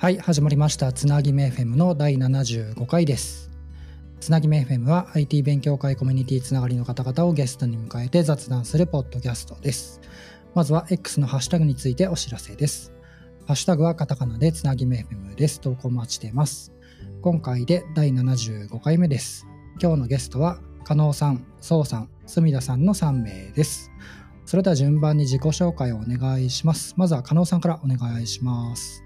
はい、始まりました。つなぎめ FM の第75回です。つなぎめ FM は IT 勉強会コミュニティつながりの方々をゲストに迎えて雑談するポッドキャストです。まずは X のハッシュタグについてお知らせです。ハッシュタグはカタカナでつなぎめ FM です。投稿待ちしています。今回で第75回目です。今日のゲストは、加納さん、そうさん、住田さんの3名です。それでは順番に自己紹介をお願いします。まずは加納さんからお願いします。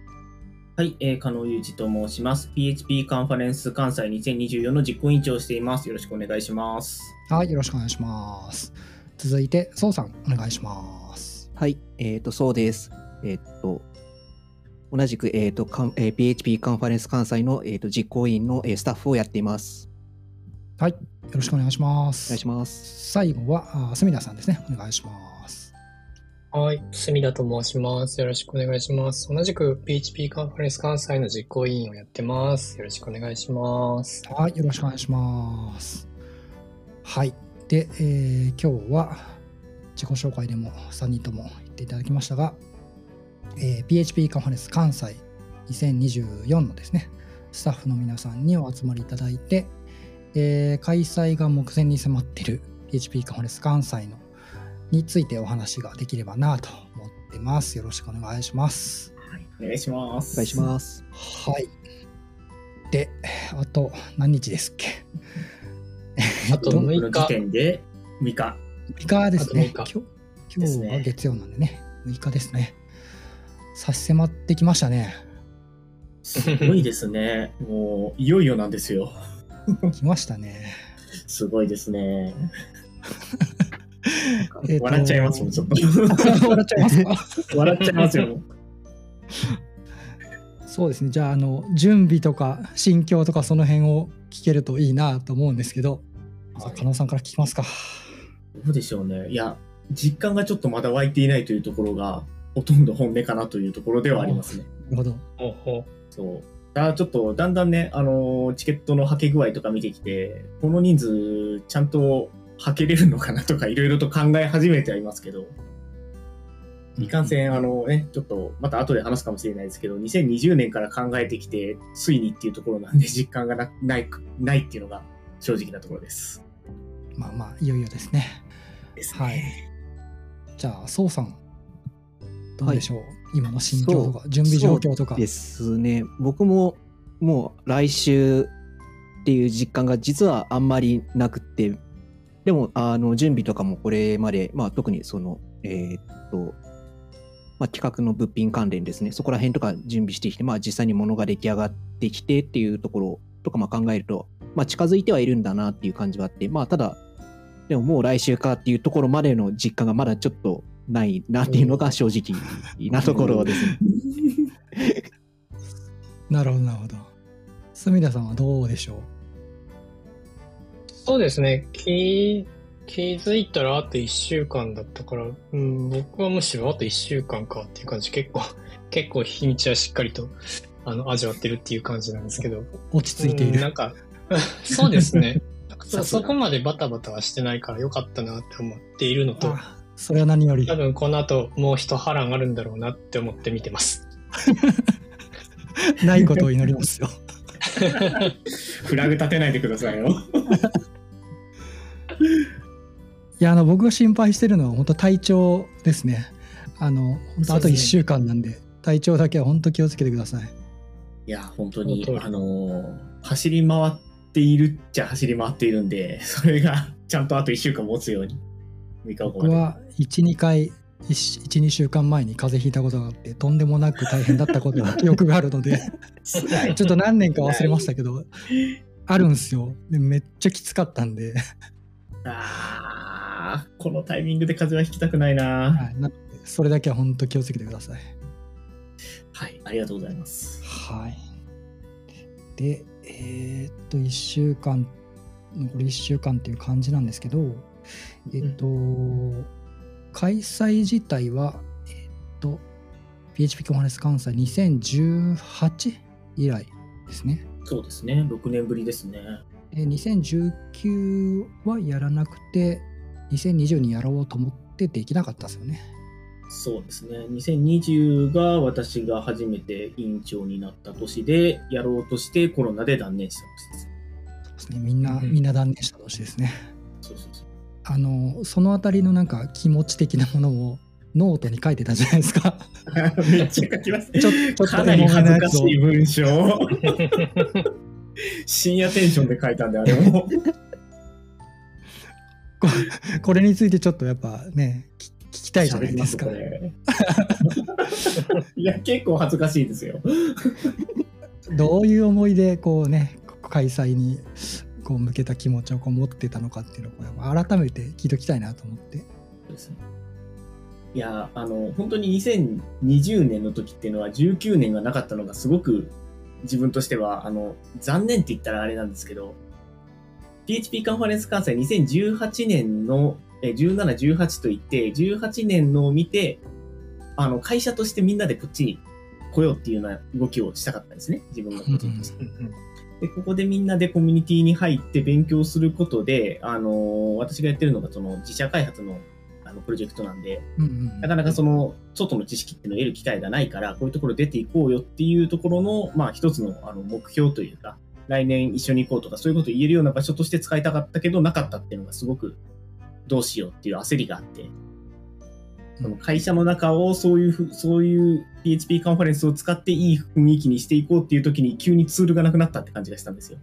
はい、えー、加納裕二と申します。PHP カンファレンス関西2024の実行委員長をしています。よろしくお願いします。はい、よろしくお願いします。続いて、そうさん、お願いします。はい、えっ、と、そうです。えっ、と、同じく、えっ、と、かんえー PHP カンファレンス関西の、えー、と実行委員の、えースタッフをやっています。はい、よろしくお願いします。お願いします。最後は、あ住田さんですね。お願いします。はい、住田と申します。よろしくお願いします。同じく PHP カンファレンス関西の実行委員をやってます。よろしくお願いします。はい、よろしくお願いします。はい。で、えー今日は自己紹介でも3人とも言っていただきましたが、えー PHP カンファレンス関西2024のですね、スタッフの皆さんにお集まりいただいて、えー開催が目前に迫っている PHP カンファレンス関西のについてお話ができればなと思ってます。よろしくお願いします。お願いします。お願いします。はい。で、あと何日ですっけ？あとえっ6この時点で？3日。6日ですね。今日今ですね日は月曜なんでね、6日ですね。差し迫ってきましたね。すごいですね。もう、いよいよなんですよ。来ましたね。すごいですね。えっと笑っちゃいますもん、ちょっと。笑っちゃいますか？笑っちゃいますよ。そうですね。じゃあ、あの、準備とか心境とかその辺を聞けるといいなと思うんですけど、さあ加納さんから聞きますか。どうでしょうね。いや、実感がちょっとまだ湧いていないというところが、ほとんど本音かなというところではありますね。なるほど。ほうほそう。あちょっと、だんだんね、あのーチケットのはけ具合とか見てきて、この人数、ちゃんとはけれるのかなとか、いろいろと考え始めてはいますけど、いかんせん、あのね、ちょっと、また後で話すかもしれないですけど、2020年から考えてきて、ついにっていうところなんで、実感がなない、ないっていうのが正直なところです。まあまあ、いよいよですね。ですはい。じゃあ、そうさん、どうでしょう、今の心境とか、準備状況とか。ですね。僕も、もう来週っていう実感が実はあんまりなくって、でも、あの、準備とかもこれまで、まあ特にその、えーっと、まあ、企画の物品関連ですね。そこら辺とか準備してきて、まあ実際に物が出来上がってきてっていうところとかまあ考えると、まあ近づいてはいるんだなっていう感じはあって、まあただ、でももう来週かっていうところまでの実感がまだちょっとないなっていうのが正直なところですね。なるほど、なるほど。住田さんはどうでしょうう？そうですね。気、気づいたらあと1週間だったから、うん、僕はむしろあと1週間かっていう感じ、結構、結構日にちはしっかりと、あの、味わってるっていう感じなんですけど。落ち着いている。うんなんか、そうですね。そそこまでバタバタはしてないからよかったなって思っているのと、あそれは何より多。分この後もう一波乱あるんだろうなって思って見てます。ないことを祈りますよ。フラグ立てないでくださいよ。いや、あの、僕が心配してるのは本当体調ですね。あの、本当あと1そうですね週間なんで、体調だけは本当気をつけてください。いや、本当にあのー走り回っているっちゃ走り回っているんで、それがちゃんとあと1週間持つように。三日後まで。僕は1、2回、1、2週間前に風邪ひいたことがあって、とんでもなく大変だったことが記憶があるので、ちょっと何年か忘れましたけど、あるんすよ。でめっちゃきつかったんで、あーこのタイミングで風邪はひきたくないな。はい、なそれだけは本当気をつけてください。はい、ありがとうございます。はい。で、えーっと、1週間、残り1週間っていう感じなんですけど、えっと、開催自体は、えっと、PHP コンファレンス関西2018以来ですね。そうですね、6年ぶりですね。で2019はやらなくて、2020にやろうと思ってできなかったですよね。そうですね。2020が私が初めて委員長になった年で、やろうとしてコロナで断念した年です。そうですね。みんな、うんみんな断念した年ですね。そうそうそう。あの、そのあたりのなんか気持ち的なものをノートに書いてたじゃないですか。めっちゃ書きます。ちょちょっとかなり恥ずかしい文章。深夜テンションで書いたんで、あれも。これについてちょっとやっぱね、き聞きたいじゃないですか。いや、結構恥ずかしいですよ。どういう思いでこうね、開催にこう向けた気持ちをこう持ってたのかっていうのを改めて聞いておきたいなと思って。いや、あの、本当に2020年の時っていうのは19年がなかったのがすごく自分としては、あの、残念って言ったらあれなんですけど、PHP カンファレンス関西2018年のえ17、18と言って、18年のを見て、あの、会社としてみんなでこっちに来ようっていうような動きをしたかったんですね。自分が個人として。で、ここでみんなでコミュニティに入って勉強することで、あの、私がやってるのがその自社開発のあのプロジェクトなんで、なかなかその外の知識っていうのを得る機会がないから、こういうところ出ていこうよっていうところの、まあ一つのあの目標というか、来年一緒に行こうとかそういうことを言えるような場所として使いたかったけど、なかったっていうのがすごくどうしようっていう焦りがあって、その会社の中をそういうふ、そういう PHP カンファレンスを使っていい雰囲気にしていこうっていう時に急にツールがなくなったって感じがしたんですよ。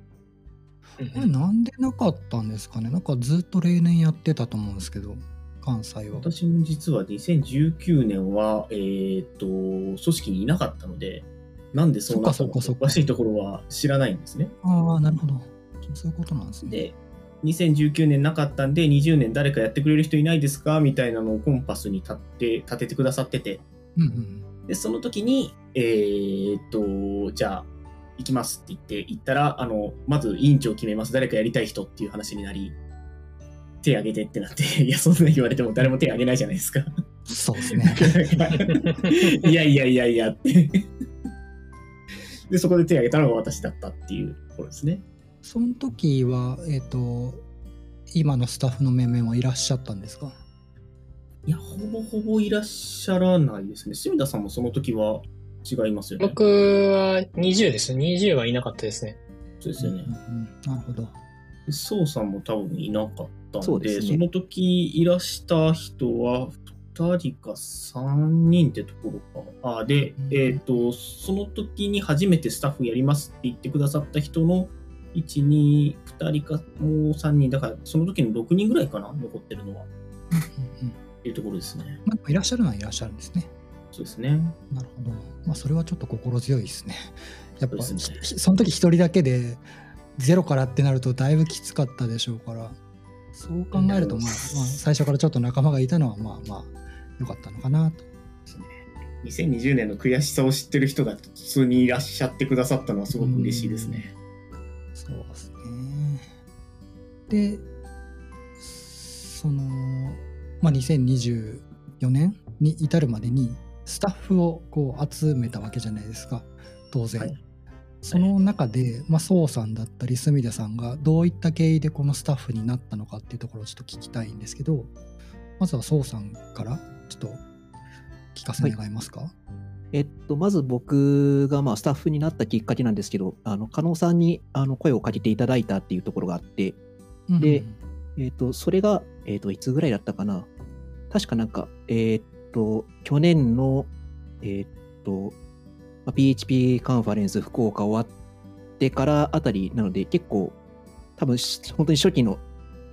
これなんでなかったんですかね？なんかずっと例年やってたと思うんですけど、関西は。私も実は2019年は、えーっと、組織にいなかったので、なんでそうなったのかそっかそっかそっか詳しいところは知らないんですね。ああ、なるほど。そういうことなんですね。で、2019年なかったんで、20年誰かやってくれる人いないですかみたいなのをコンパスに立って、立ててくださってて、うんうん。で、その時に、えーっと、じゃあ、行きますって言って、行ったら、あの、まず委員長決めます。誰かやりたい人っていう話になり、手挙げてってなって、いや、そんな言われても誰も手挙げないじゃないですか。そうですね。いやいやいやいやって。で、そこで手挙げたのが私だったっていうところですね。その時は、えっ、と、今のスタッフの面々はいらっしゃったんですか？いや、ほぼほぼいらっしゃらないですね。住田さんもその時は違いますよね。僕は20です。20はいなかったですね。そうですよねうん。うんなるほど。で宋さんも多分いなかったんで、そねの時いらした人は2人か3人ってところか。あ、で、うんえっ、と、その時に初めてスタッフやりますって言ってくださった人の1、2、2人かもう3人、だからその時の6人ぐらいかな、残ってるのは。っていうところですね。まあ、でもいらっしゃるのはいらっしゃるんですね。そうですね。なるほど。まあ、それはちょっと心強いですね。やっぱ、そねひその時一人だけで、ゼロからってなるとだいぶきつかったでしょうから、そう考えると、まあ、まあ、最初からちょっと仲間がいたのは、まあまあ、良かったのかなと。2020年の悔しさを知ってる人が普通にいらっしゃってくださったのはすごく嬉しいですね。そうですね。で、その、まあ、2024年に至るまでにスタッフをこう集めたわけじゃないですか、当然。はいその中で、まあ、宋さんだったり、住田さんがどういった経緯でこのスタッフになったのかっていうところをちょっと聞きたいんですけど、まずは宋さんからちょっと聞かせ願えますか、えっと、まず僕がまあスタッフになったきっかけなんですけど、あの、加納さんにあの声をかけていただいたっていうところがあって、うんでえっと、それが、えっと、いつぐらいだったかな？確かなんか、えっと、去年の、えっと、まあ PHP カンファレンス福岡終わってからあたりなので、結構、多分し本当に初期の、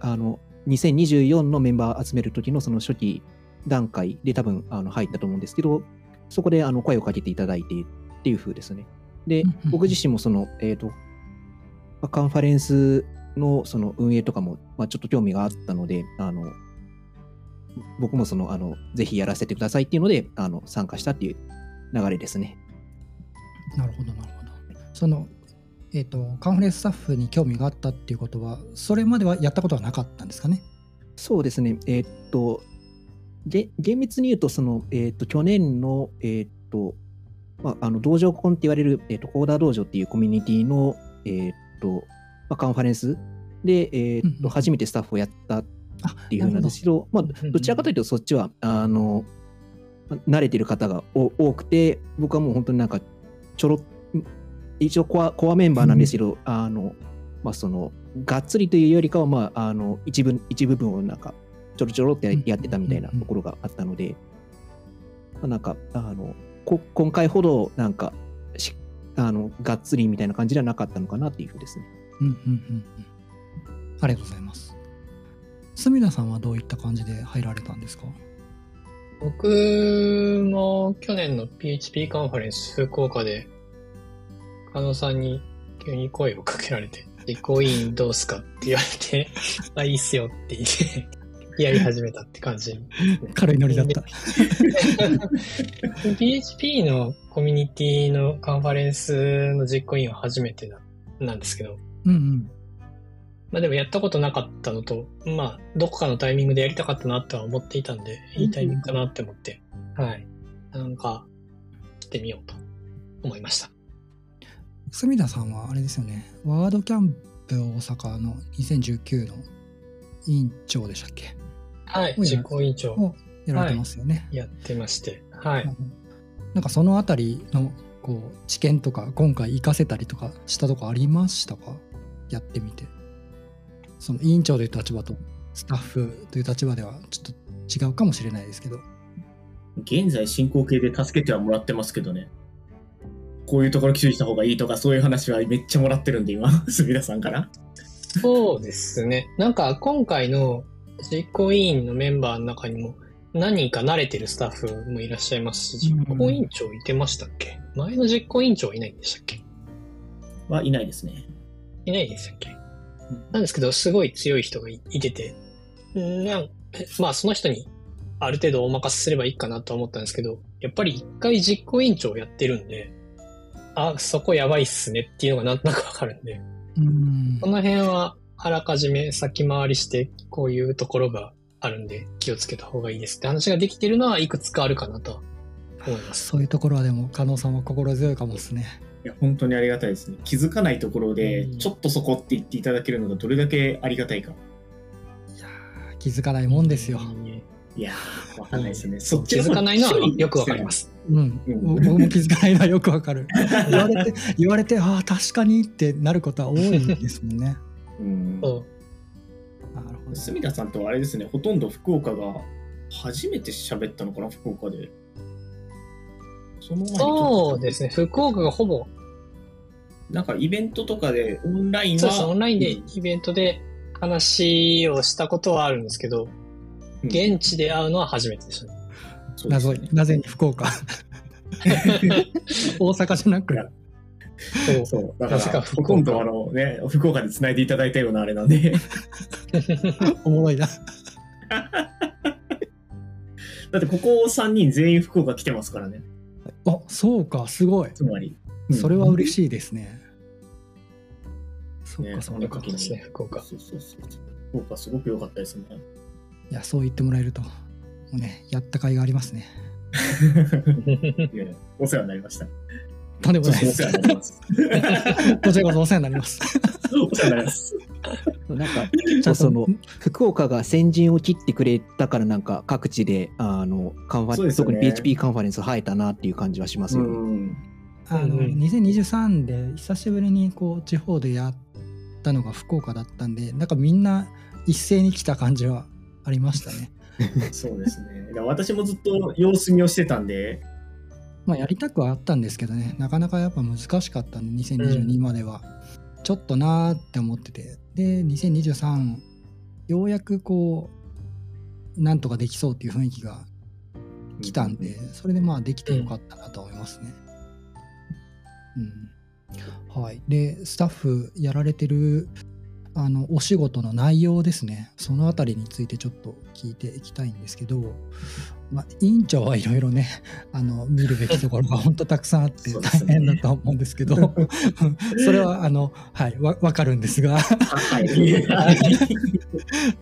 あの、2024のメンバー集める時のその初期段階で多分あの入ったと思うんですけど、そこであの声をかけていただいてっていう風ですね。で僕自身もその、えっ、と、まあカンファレンスのその運営とかも、まあ、ちょっと興味があったので、あの、僕もその、あの、ぜひやらせてくださいっていうので、あの、参加したっていう流れですね。なるほど、なるほど。その、えっ、と、カンファレンススタッフに興味があったっていうことは、それまではやったことはなかったんですかね？そうですね。えーっと、げ厳密に言うと、その、えーっと、去年の、えーっと、まあ、あの、道場コンって言われる、えーっと、コーダー道場っていうコミュニティの、えーっと、まあ、カンファレンスで、えーっと、うんうん。初めてスタッフをやったっあていうふうなんですけど、まあ、うんどちらかというと、そっちは、あの、慣れてる方がお多くて、僕はもう本当になんか、ちょろっ、一応コアコアメンバーなんですけど、あの、まあその、がっつりというよりかは、まあ、あの、一部、一部分をなんか、ちょろちょろってやってたみたいなところがあったので、まあなんか、あの、こ今回ほど、なんか、しあの、がっつりみたいな感じではなかったのかなっていうふうですね。うんうんうんうん。ありがとうございます。隅田さんはどういった感じで入られたんですか？僕も去年の PHP カンファレンス福岡で、加納さんに急に声をかけられて、実行委員どうすかって言われて、あ、いいっすよって言って、やり始めたって感じ。軽いノリだった。PHP のコミュニティのカンファレンスの実行委員は初めてななんですけど、うんうん。まあでもやったことなかったのと、まあ、どこかのタイミングでやりたかったなとは思っていたんで、いいタイミングかなって思って、はい。なんか、してみようと思いました。隅田さんはあれですよね。ワードキャンプ大阪の2019の委員長でしたっけ？はい。実行委員長をやられてますよね。やってまして、はい。うんなんかそのあたりのこう知見とか今回活かせたりとかしたとかありましたか？やってみて。その委員長という立場とスタッフという立場ではちょっと違うかもしれないですけど。現在進行形で助けてはもらってますけどね。こういうところ注意した方がいいとか、そういう話はめっちゃもらってるんで、今、隅田さんから。そうですね。なんか今回の実行委員のメンバーの中にも何人か慣れてるスタッフもいらっしゃいますし、うん実行委員長いてましたっけ？前の実行委員長はいないんでしたっけ？はいないですね。いないでしたっけ？うん。なんですけど、すごい強い人がいいてて、んなんまあその人にある程度お任せすればいいかなとは思ったんですけど、やっぱり一回実行委員長やってるんで、あ、そこやばいっすねっていうのがな んとなくわかるんで、うん。この辺はあらかじめ先回りして、こういうところがあるんで気をつけた方がいいですって話ができてるのはいくつかあるかなとは思います。そういうところはでも加納さんは心強いかもですね。いや、本当にありがたいですね。気づかないところでう、んちょっとそこって言っていただけるのがどれだけありがたいか。いやー気づかないもんですよ。いやー、わかんないですね。そっち気づかないのはよくわかりす。ます。うん、うん僕も気づかないのはよくわかる。言われて、言われて、ああ、確かにってなることは多いですもんね。うん。なるほど。隅田さんとはあれですね、ほとんど福岡が初めて喋ったのかな、福岡で。その前そうですね。福岡がほぼ、なんかイベントとかでオンラインは。そうですね。オンラインでうんイベントで話をしたことはあるんですけど、うん現地で会うのは初めてでしたね。ねなぜに福岡。大阪じゃなくそうそう。だから、かほとんどあのね、福岡で繋いでいただいたようなあれなんで。おもろいな。だってここ3人全員福岡来てますからね。あ、そうか、すごい。つまり。それは嬉ししいですね。そっねか、そっかその時。ですね、福岡。そうそうそう。福岡すごく良かったですね。いや、そう言ってもらえると、もうね、やった甲斐がありますね。お世話になりました。とんでもないですお世話。になります。こちらこそお世話になります。お世話になります。なんか、ちゃその、福岡が先陣を切ってくれたからなんか各地で、あの、カンファね特に PHP カンファレンス生えたなっていう感じはしますよね。うん。あの、うんうん2023で久しぶりにこう地方でやったのが福岡だったんで、なんかみんな一斉に来た感じはありましたね。そうですね。私もずっと様子見をしてたんで、まあやりたくはあったんですけどね、なかなかやっぱ難しかったんで、2022までは。ちょっとなーって思ってて。で、2023、ようやくこう、なんとかできそうっていう雰囲気が来たんで、それでまあできてよかったなと思いますね。うん。はい。で、スタッフやられてる、あの、お仕事の内容ですね。そのあたりについてちょっと聞いていきたいんですけど、まあ、委員長はいろいろね、あの、見るべきところが 本当たくさんあって大変だと思うんですけど、それは、あの、はい、わ、わかるんですが、はい。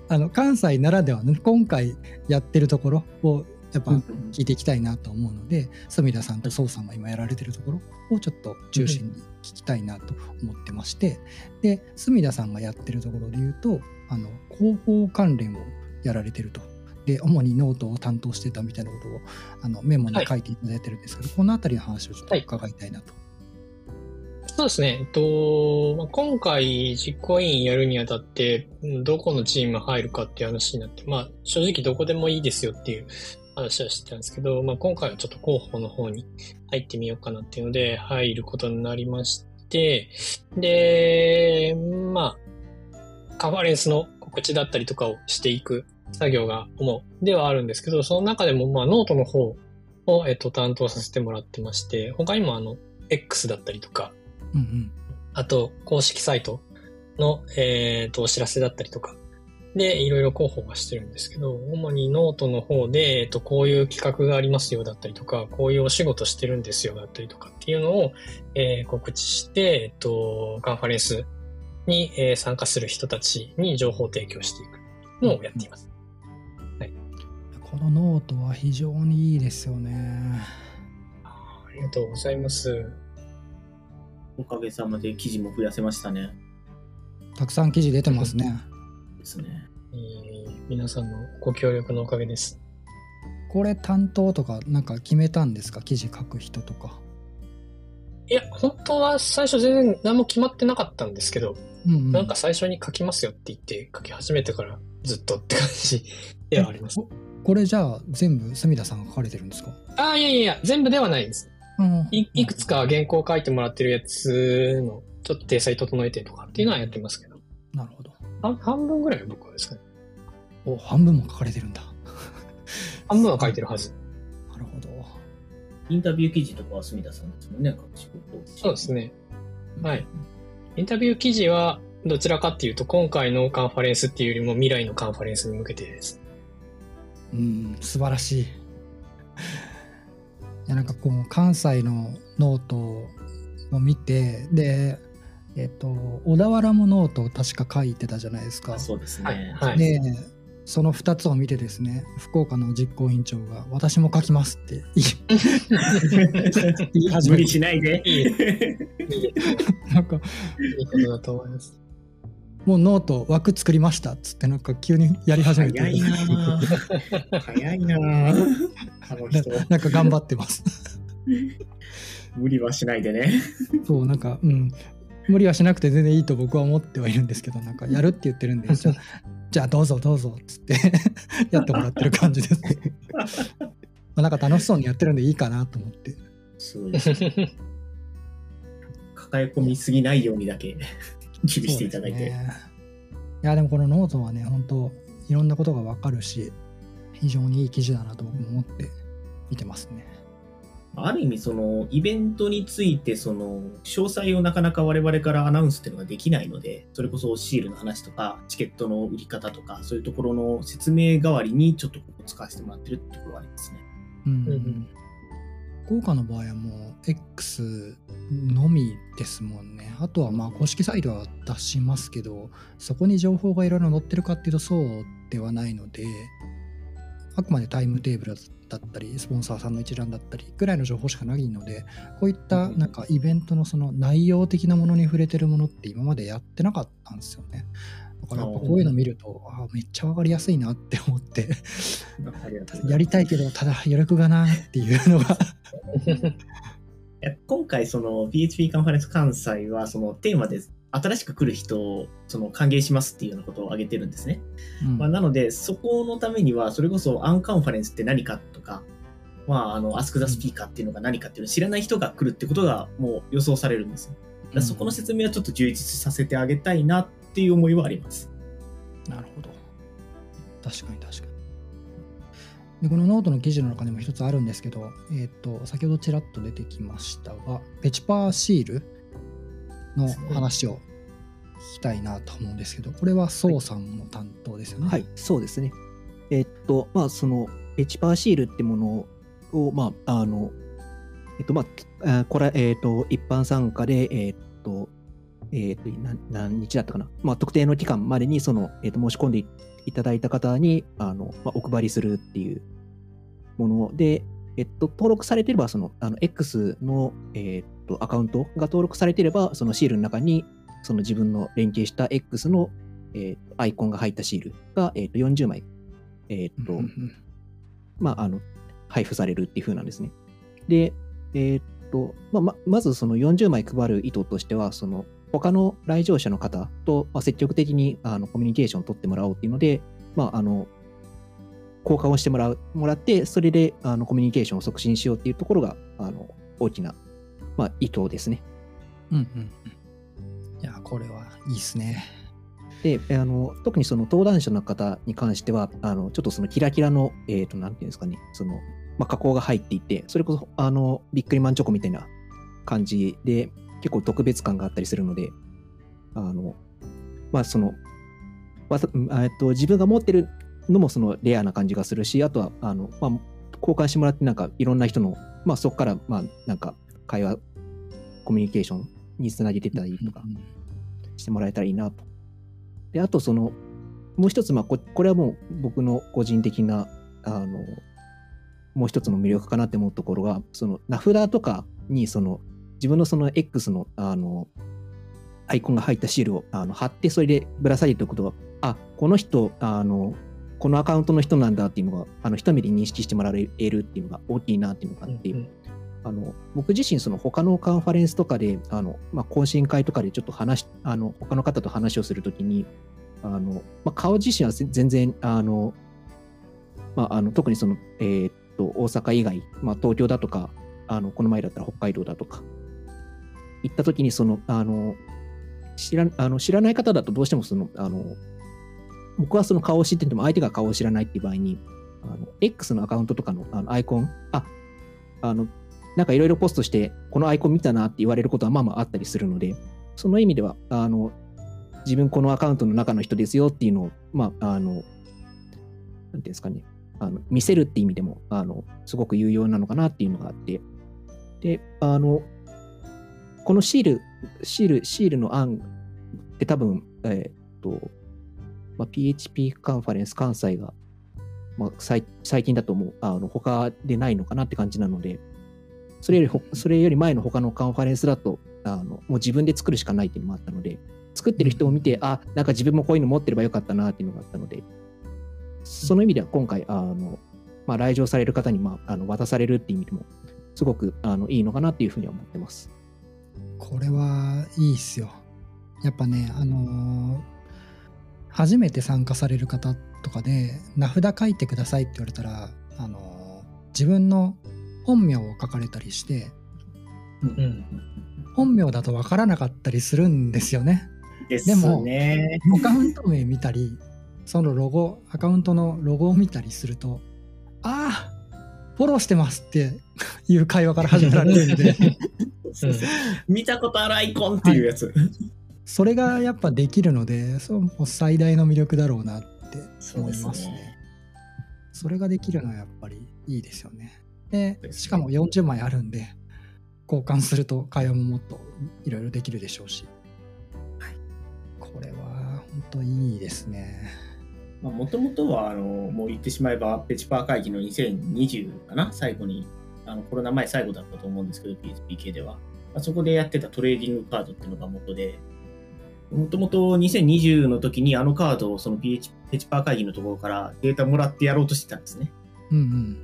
あの、関西ならではの、今回やってるところを、やっぱ聞いていきたいなと思うので、隅田さんと宋さんが今やられてるところをちょっと中心に聞きたいなと思ってまして、で、隅田さんがやってるところで言うと、あの、広報関連をやられてると。で主にノートを担当してたみたいなことをあのメモに書いていただいてるんですけど、このあたりの話をちょっと伺いたいなと。そうですね。えっと、まあ、今回実行委員やるにあたって、うんどこのチーム入るかっていう話になって、まあ正直どこでもいいですよっていう話はしてたんですけど、まあ今回はちょっと広報の方に入ってみようかなっていうので入ることになりまして、で、まあ、カンファレンスの告知だったりとかをしていく作業が主ではあるんですけど、その中でもまあノートの方を、えっと、担当させてもらってまして、他にもあの、X だったりとか、うんうんあと、公式サイトの、えー、とお知らせだったりとか、で、いろいろ広報はしてるんですけど、主にノートの方で、えっと、こういう企画がありますよだったりとか、こういうお仕事してるんですよだったりとかっていうのを、えー告知して、えっと、カンファレンスに、えー参加する人たちに情報を提供していくのをやっています。このノートは非常にいいですよね。ありがとうございます。おかげさまで記事も増やせましたね。たくさん記事出てますね。ですね。えー皆さんのご協力のおかげです。これ担当とかなんか決めたんですか？記事書く人とか。いや、本当は最初全然何も決まってなかったんですけど、うんうん、なんか最初に書きますよって言って書き始めてからずっとって感じではあります。ここれじゃあ全部隅田さんが書かれてるんですか、ああ、いやいやいや、全部ではないです。うんいいくつか原稿書いてもらってるやつの、ちょっと体裁整えてとかっていうのはやってますけど、なるほど。半、半分ぐらいは僕はですかね。お半分も書かれてるんだ。半分は書いてるはず。なるほど。インタビュー記事とかは住田さんですもんね、各仕事。そうですね。はい。インタビュー記事はどちらかっていうと、今回のカンファレンスっていうよりも未来のカンファレンスに向けてです。うん、素晴らしい。いや、なんかこう、関西のノートを見て、で、えっと、小田原もノートを確か書いてたじゃないですかあ。そうですはいね。はいで、その2つを見てですね、福岡の実行委員長が、私も書きますって言い始めて、無理しないで。いい なんか、いいことだと思います。もうノート枠作りましたっつって、なんか急にやり始めて、早いなぁ早いなぁあの人。なんか頑張ってます。無理はしないでね。そう、なんか、うん、無理はしなくて全然いいと僕は思ってはいるんですけど、なんかやるって言ってるんで、じゃあ、じゃあどうぞどうぞっつって やってもらってる感じです。まあなんか楽しそうにやってるんでいいかなと思って。すごいですね。抱え込みすぎないようにだけ注意していただいて。ねいや、でもこのノートはね、本当いろんなことがわかるし、非常にいい記事だなと僕も思って見てますね。ある意味、その、イベントについて、その、詳細をなかなか我々からアナウンスっていうのができないので、それこそシールの話とか、チケットの売り方とか、そういうところの説明代わりに、ちょっとここ使わせてもらってるってところがありますね。うんうんうん福岡の場合はもう X のみですもんね。あとはまあ公式サイトは出しますけど、そこに情報がいろいろ載ってるかっていうとそうではないので、あくまでタイムテーブルだったり、スポンサーさんの一覧だったりぐらいの情報しかないので、こういったなんかイベントのその内容的なものに触れてるものって今までやってなかったんですよね。だからやっぱこういうの見ると、あめっちゃわかりやすいなって思って、やりたいけど、ただ余力がなっていうのが。今回、その PHP カンファレンス関西は、そのテーマで新しく来る人をその歓迎しますっていうようなことを挙げてるんですね。うん。まあ、なので、そこのためには、それこそアンカンファレンスって何かとか、まあ、あの、 Ask the Speaker っていうのが何かっていうのを知らない人が来るってことがもう予想されるんですそこの説明はちょっと充実させてあげたいなっていう思いはあります。なるほど。確かに確かに。でこのノートの記事の中にも一つあるんですけど、えっ、と、先ほどちらっと出てきましたが、ペチパーシールの話を聞きたいなと思うんですけど、これは宋さんの担当ですよね。はい、そうですね。えっと、まあ、その、ペチパーシールってものを、まあ、あの、えっと、まあ、あこれ、えっと、一般参加で、えっと、えっと、何何日だったかな？まあ、特定の期間までに、その、えっと、申し込んでいいただいた方に、あの、まあ、お配りするっていうもので、えっと、登録されてれば、その、あの、X の、えっと、アカウントが登録されてれば、そのシールの中に、その自分の連携した X の、えーアイコンが入ったシールが、えーと40枚えーっと、まあ、あの、配布されるっていう風なんですね。で、えーっと、まあ、ままずその40枚配る意図としては、その、他の来場者の方と、まあ、積極的にあのコミュニケーションを取ってもらおうっていうので、まあ、あの、交換をしてもらう、もらって、それであのコミュニケーションを促進しようっていうところが、あの、大きな、まあ、意図ですね。うんうんうんいや、これはいいですね。で、あの、特にその登壇者の方に関しては、あの、ちょっとそのキラキラの、えっ、と、なんていうんですかね、その、まあ、加工が入っていて、それこそ、あの、ビックリマンチョコみたいな感じで、結構特別感があったりするので、あの、まあ、その、わたえっと、自分が持ってるのもそのレアな感じがするし、あとは、あの、まあ、交換してもらって、なんかいろんな人の、まあ、そこから、まあ、なんか会話、コミュニケーションにつなげてたりとかしてもらえたらいいなと。で、あとその、もう一つ、まあこ、これはもう僕の個人的な、あの、もう一つの魅力かなって思うところが、その名札とかに、その、自分のその X の、あの、アイコンが入ったシールをあの貼って、それでぶら下げておくと、あ、この人、あの、このアカウントの人なんだっていうのが、あの、一目で認識してもらえるっていうのが大きいなっていうのがあって、うん。あの僕自身、その他のカンファレンスとかで、あのまあ、懇親会とかでちょっと話し、あの他の方と話をするときに、あのまあ、顔自身はぜ全然、あのまあ、あの特にその、えーっと大阪以外、まあ、東京だとか、あのこの前だったら北海道だとか、行ったときにそのあの知らあの知らない方だとどうしてもそのあの僕はその顔を知ってても相手が顔を知らないっていう場合に、あの X のアカウントとかのあのアイコン、ああのなんかいろいろポストして、このアイコン見たなって言われることはまあまああったりするので、その意味では、あの、自分このアカウントの中の人ですよっていうのを、まあ、あの、なんていうんですかね、あの見せるって意味でも、あの、すごく有用なのかなっていうのがあって、で、あの、このシール、シール、シールの案って多分、えーっと、まあ、PHP カンファレンス関西が、まあ、最最近だともう、あの、他でないのかなって感じなので、それよりほ、それより前の他のカンファレンスだと、あの、もう自分で作るしかないっていうのもあったので、作ってる人を見て、あ、なんか自分もこういうの持ってればよかったなっていうのがあったので、その意味では今回、あの、まあ、来場される方に、まあ、あの渡されるっていう意味でも、すごくあのいいのかなっていうふうには思ってます。これはいいっすよ。やっぱね、あのー初めて参加される方とかで、名札書いてくださいって言われたら、あのー自分の本名を書かれたりして、うん。本名だとわからなかったりするんですよね。ですでもね。アカウント名見たり、そのロゴ、アカウントのロゴを見たりすると、ああ、フォローしてますっていう会話から始められるんで、そうそう見たことあるアイコンっていうやつ。それがやっぱできるので、そうもう最大の魅力だろうなって思いますね。それができるのはやっぱりいいですよね。でですねしかも40枚あるんで、交換すると会話ももっといろいろできるでしょうし。はいこれは本当いいですね。もともとは、あの、もう言ってしまえば、ペチパー会議の2020かな？最後に、あの、コロナ前最後だったと思うんですけど、PHP 系では。あそこでやってたトレーディングカードっていうのが元で、もともと2020の時にあのカードをその PH ペチパー会議のところからデータもらってやろうとしてたんですね。うんうん。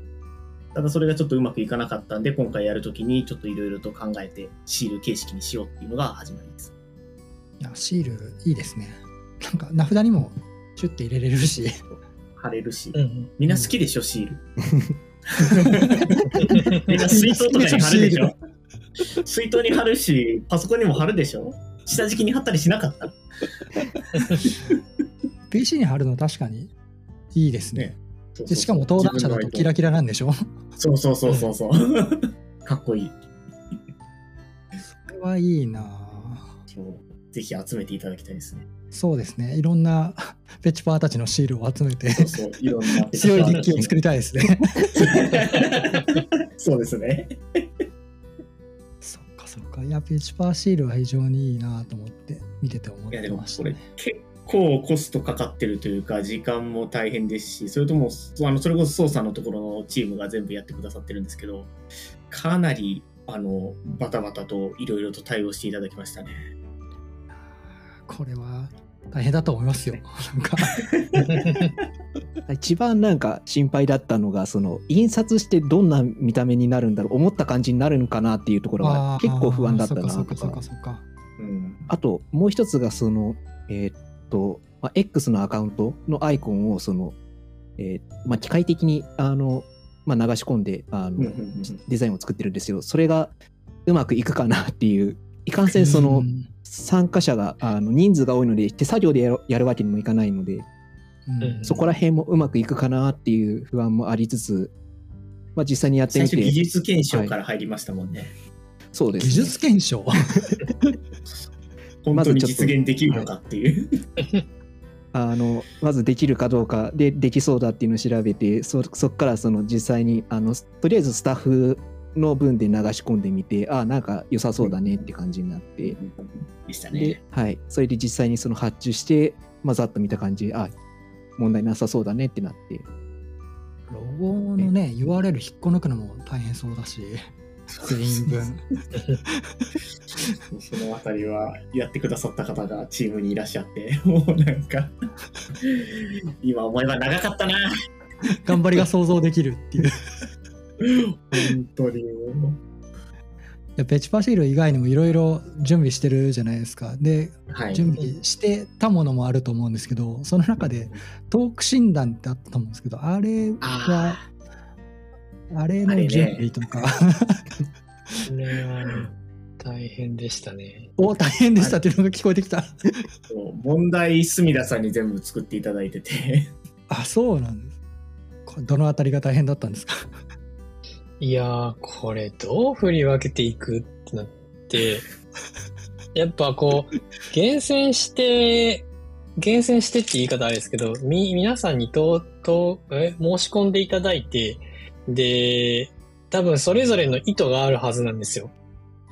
ただそれがちょっとうまくいかなかったんで、今回やるときにちょっといろいろと考えてシール形式にしようっていうのが始まりです。いや、シールいいですね。なんか名札にもシュッて入れれるし。貼れるし。うん。みんな好きでしょ、シール。みんな水筒とかに貼るでしょ。水筒。に貼るし、パソコンにも貼るでしょ。下敷きに貼ったりしなかった。PC に貼るの確かにいいですね。でしかも登壇者だとキラキラなんでしょ？そうそうそうそうそう。かっこいい。それはいいなぜひ集めていただきたいですね。そうですね。いろんな ペチパーたちのシールを集めて。強いデッキを作りたいですね。そうですね。そっかそっか。いや、ペチパーシールは非常にいいなと思って見てて思っいやてでもこれましたね。結構コストかかってるというか時間も大変ですしそれともあのそれこそ操作のところのチームが全部やってくださってるんですけどかなりあのバタバタといろいろと対応していただきましたね。これは大変だと思いますよ。なんか、一番なんか心配だったのがその印刷してどんな見た目になるんだろう思った感じになるのかなっていうところが結構不安だったなそうかそうとか。あともう一つがそのえーっと、まあ、X のアカウントのアイコンをその、えーまあ、機械的にあの、まあ、流し込んであの、デザインを作ってるんですよそれがうまくいくかなっていういかんせんそのうん参加者があの人数が多いので手作業でやるやるわけにもいかないのでうん。うん。そこら辺もうまくいくかなっていう不安もありつつ、まあ、実際にやってみて。最初技術検証から入りましたもんね。そうです、ね、技術検証？本当に実現できるのかっていう。あのまずできるかどうかでできそうだっていうのを調べてそそこからその実際にあのとりあえずスタッフの分で流し込んでみてあなんか良さそうだねって感じになって、でしたでね。、はい、それで実際にその発注して、まあ、ざっと見た感じあ問題なさそうだねってなって。ロゴのね URL 引っこ抜くのも大変そうだし全員分。そのあたりはやってくださった方がチームにいらっしゃって、もうなんか、今思えば長かったな。頑張りが想像できるっていう。い本当に。もう。やペチパシール以外にもいろいろ準備してるじゃないですか。ではい。準備してたものもあると思うんですけどその中でトーク診断ってあったと思うんですけどあれはああれの準備とか、これはね大変でしたね。お大変でしたっていうのが聞こえてきた。問題、隅田さんに全部作っていただいてて、あそうなんです。どのあたりが大変だったんですか？いやー、これどう振り分けていくってなって、やっぱこう、厳選して、厳選してって言い方あれですけど、み、皆さんにと、と、え、申し込んでいただいて、で、多分それぞれの意図があるはずなんですよ。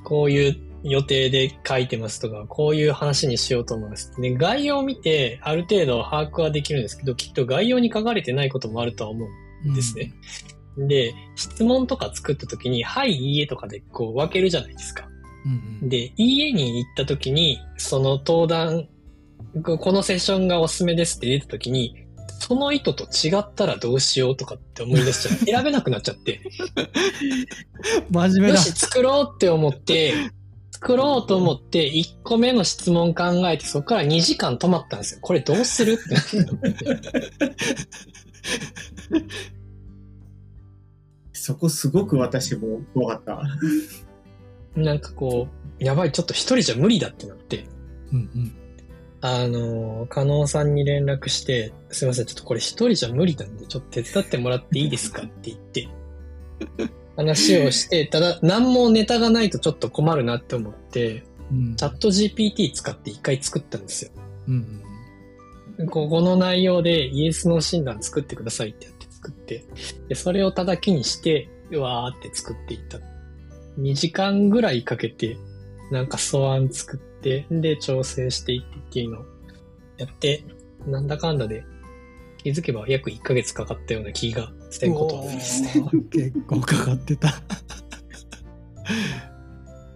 こういう予定で書いてますとか、こういう話にしようと思います。で、概要を見て、ある程度把握はできるんですけど、きっと概要に書かれてないこともあるとは思うですね。で、質問とか作った時に、はい、いいえとかでこう分けるじゃないですか。うんうんで、いいえに行った時に、その登壇、ここのセッションがおすすめですって出た時に、その意図と違ったらどうしようとかって思い出しちゃう。選べなくなっちゃって。真面目だよし、作ろうって思って、作ろうと思って、1個目の質問考えて、そこから2時間止まったんですよ。これどうするってなって。そこすごく私も怖かった。なんかこう、やばい、ちょっと一人じゃ無理だってなって。うんうんあの、加納さんに連絡して、すいません、ちょっとこれ一人じゃ無理なんで、ちょっと手伝ってもらっていいですかって言って、話をして、ただ、何もネタがないとちょっと困るなって思って、うんチャット GPT 使って一回作ったんですよ。うんここの内容でイエスの診断作ってくださいってやって作って、でそれをただけにして、うわーって作っていった。2時間ぐらいかけて、なんか素案作って、で、調整していってっていうのをやって、なんだかんだで気づけば約1ヶ月かかったような気がせんことはないですね。結構かかってた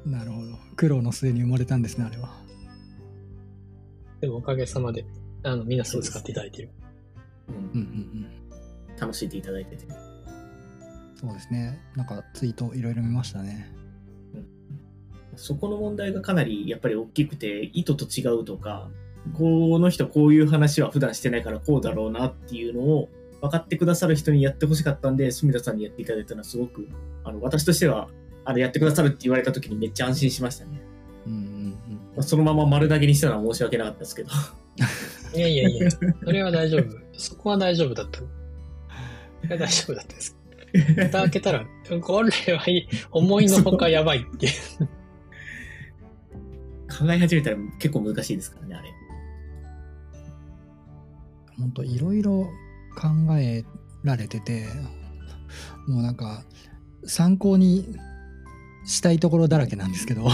なるほど苦労の末に生まれたんですねあれはでもおかげさまで、あの、みんなすごい使っていただいてる。うんうんうんうん楽しんでいただいてて。そうですねなんかツイートいろいろ見ましたねそこの問題がかなりやっぱり大きくて、意図と違うとか、この人こういう話は普段してないからこうだろうなっていうのを分かってくださる人にやってほしかったんで、住田さんにやっていただいたのはすごく、あの、私としては、あの、やってくださるって言われた時にめっちゃ安心しましたね。うんうんまあそのまま丸投げにしたのは申し訳なかったですけど。いやいやいや、それは大丈夫。そこは大丈夫だった。大丈夫だったです。蓋開けたら、これはいい思いのほかやばいって。考え始めたら結構難しいですからね、あれ。本当いろいろ考えられててもうなんか参考にしたいところだらけなんですけど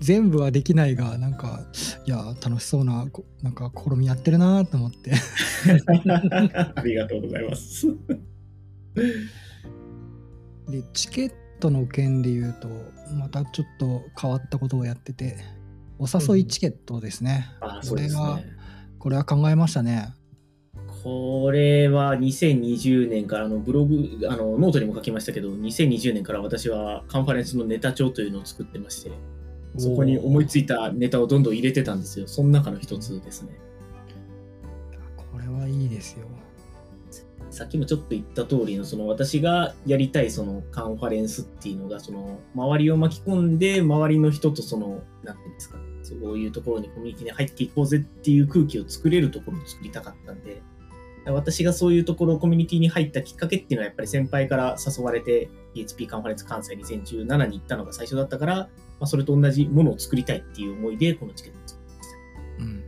全部はできないがなんかいや楽しそうなこなんか試みやってるなと思って ありがとうございます。でチケットの件で言うと、またちょっと変わったことをやってて、お誘いチケットですね。あそうですこれはね。これは考えましたね。これは2020年からあのブログ、あのノートにも書きましたけど、2020年から私はカンファレンスのネタ帳というのを作ってまして、そこに思いついたネタをどんどん入れてたんですよ。その中の一つですね。これはいいですよ。さっきもちょっと言った通りの、その私がやりたいそのカンファレンスっていうのが、その周りを巻き込んで、周りの人とその、なんていうんですか、そういうところにコミュニティに入っていこうぜっていう空気を作れるところを作りたかったんで、私がそういうところ、コミュニティに入ったきっかけっていうのは、やっぱり先輩から誘われて、PHP カンファレンス関西2017に行ったのが最初だったから、まあ、それと同じものを作りたいっていう思いで、このチケットを作りまし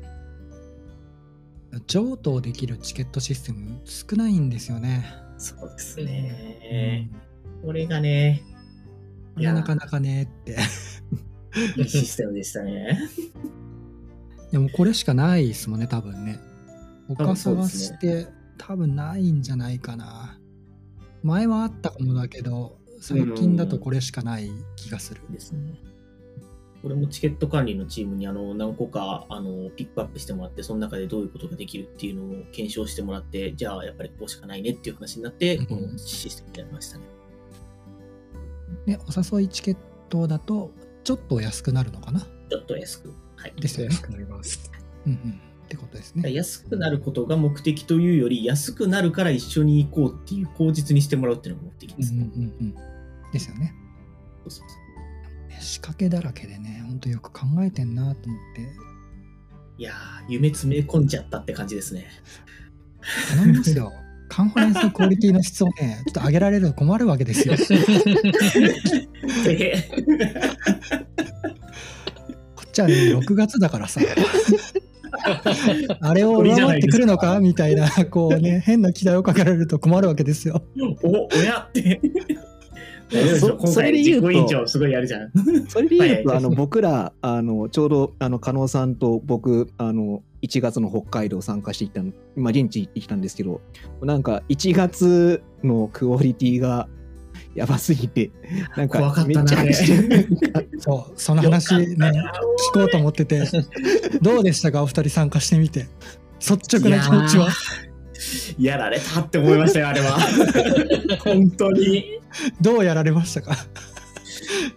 た。うん。譲渡できるチケットシステム少ないんですよね。そうですね。これがね、いや、なかなかねって。いいシステムでしたね。いやもうこれしかないですもんね、多分ね。他探して、多分ないんじゃないかな。前はあったかもだけど、最近だとこれしかない気がする。ですね。これもチケット管理のチームにあの何個かあのピックアップしてもらって、その中でどういうことができるっていうのを検証してもらって、じゃあやっぱりこうしかないねっていう話になって、うんこのシステムになりましたね。で、お誘いチケットだと、ちょっと安くなるのかな？ちょっと安く。はい。ですよね安。くなります。うんうん。ってことですね。安くなることが目的というより、安くなるから一緒に行こうっていう口実にしてもらうっていうのが目的ですうんうんね。うんうん。ですよね。そうそうそうね仕掛けだらけでね、ほんとよく考えてんなと思って。いやー、夢詰め込んじゃったって感じですね。頼みますよ。カンファレンスのクオリティの質をね、ちょっと上げられると困るわけですよ。で こっちはね、6月だからさ。あれを上回ってくるのかみたいな、こうね、変な期待をかけられると困るわけですよ。お、親って。それで言うと委員長すごいやるじゃん。それで言うと、はいあの僕らあのちょうどあの加納さんと僕あの1月の北海道参加してきたの今現地行ってきたんですけどなんか1月のクオリティがやばすぎてなん怖かかめったなちゃくちゃそう、その話ね、聞こうと思ってて、どうでしたか、お二人参加してみて。率直な気持ちは。やられたって思いましたよ、あれは。本当に。どうやられましたか？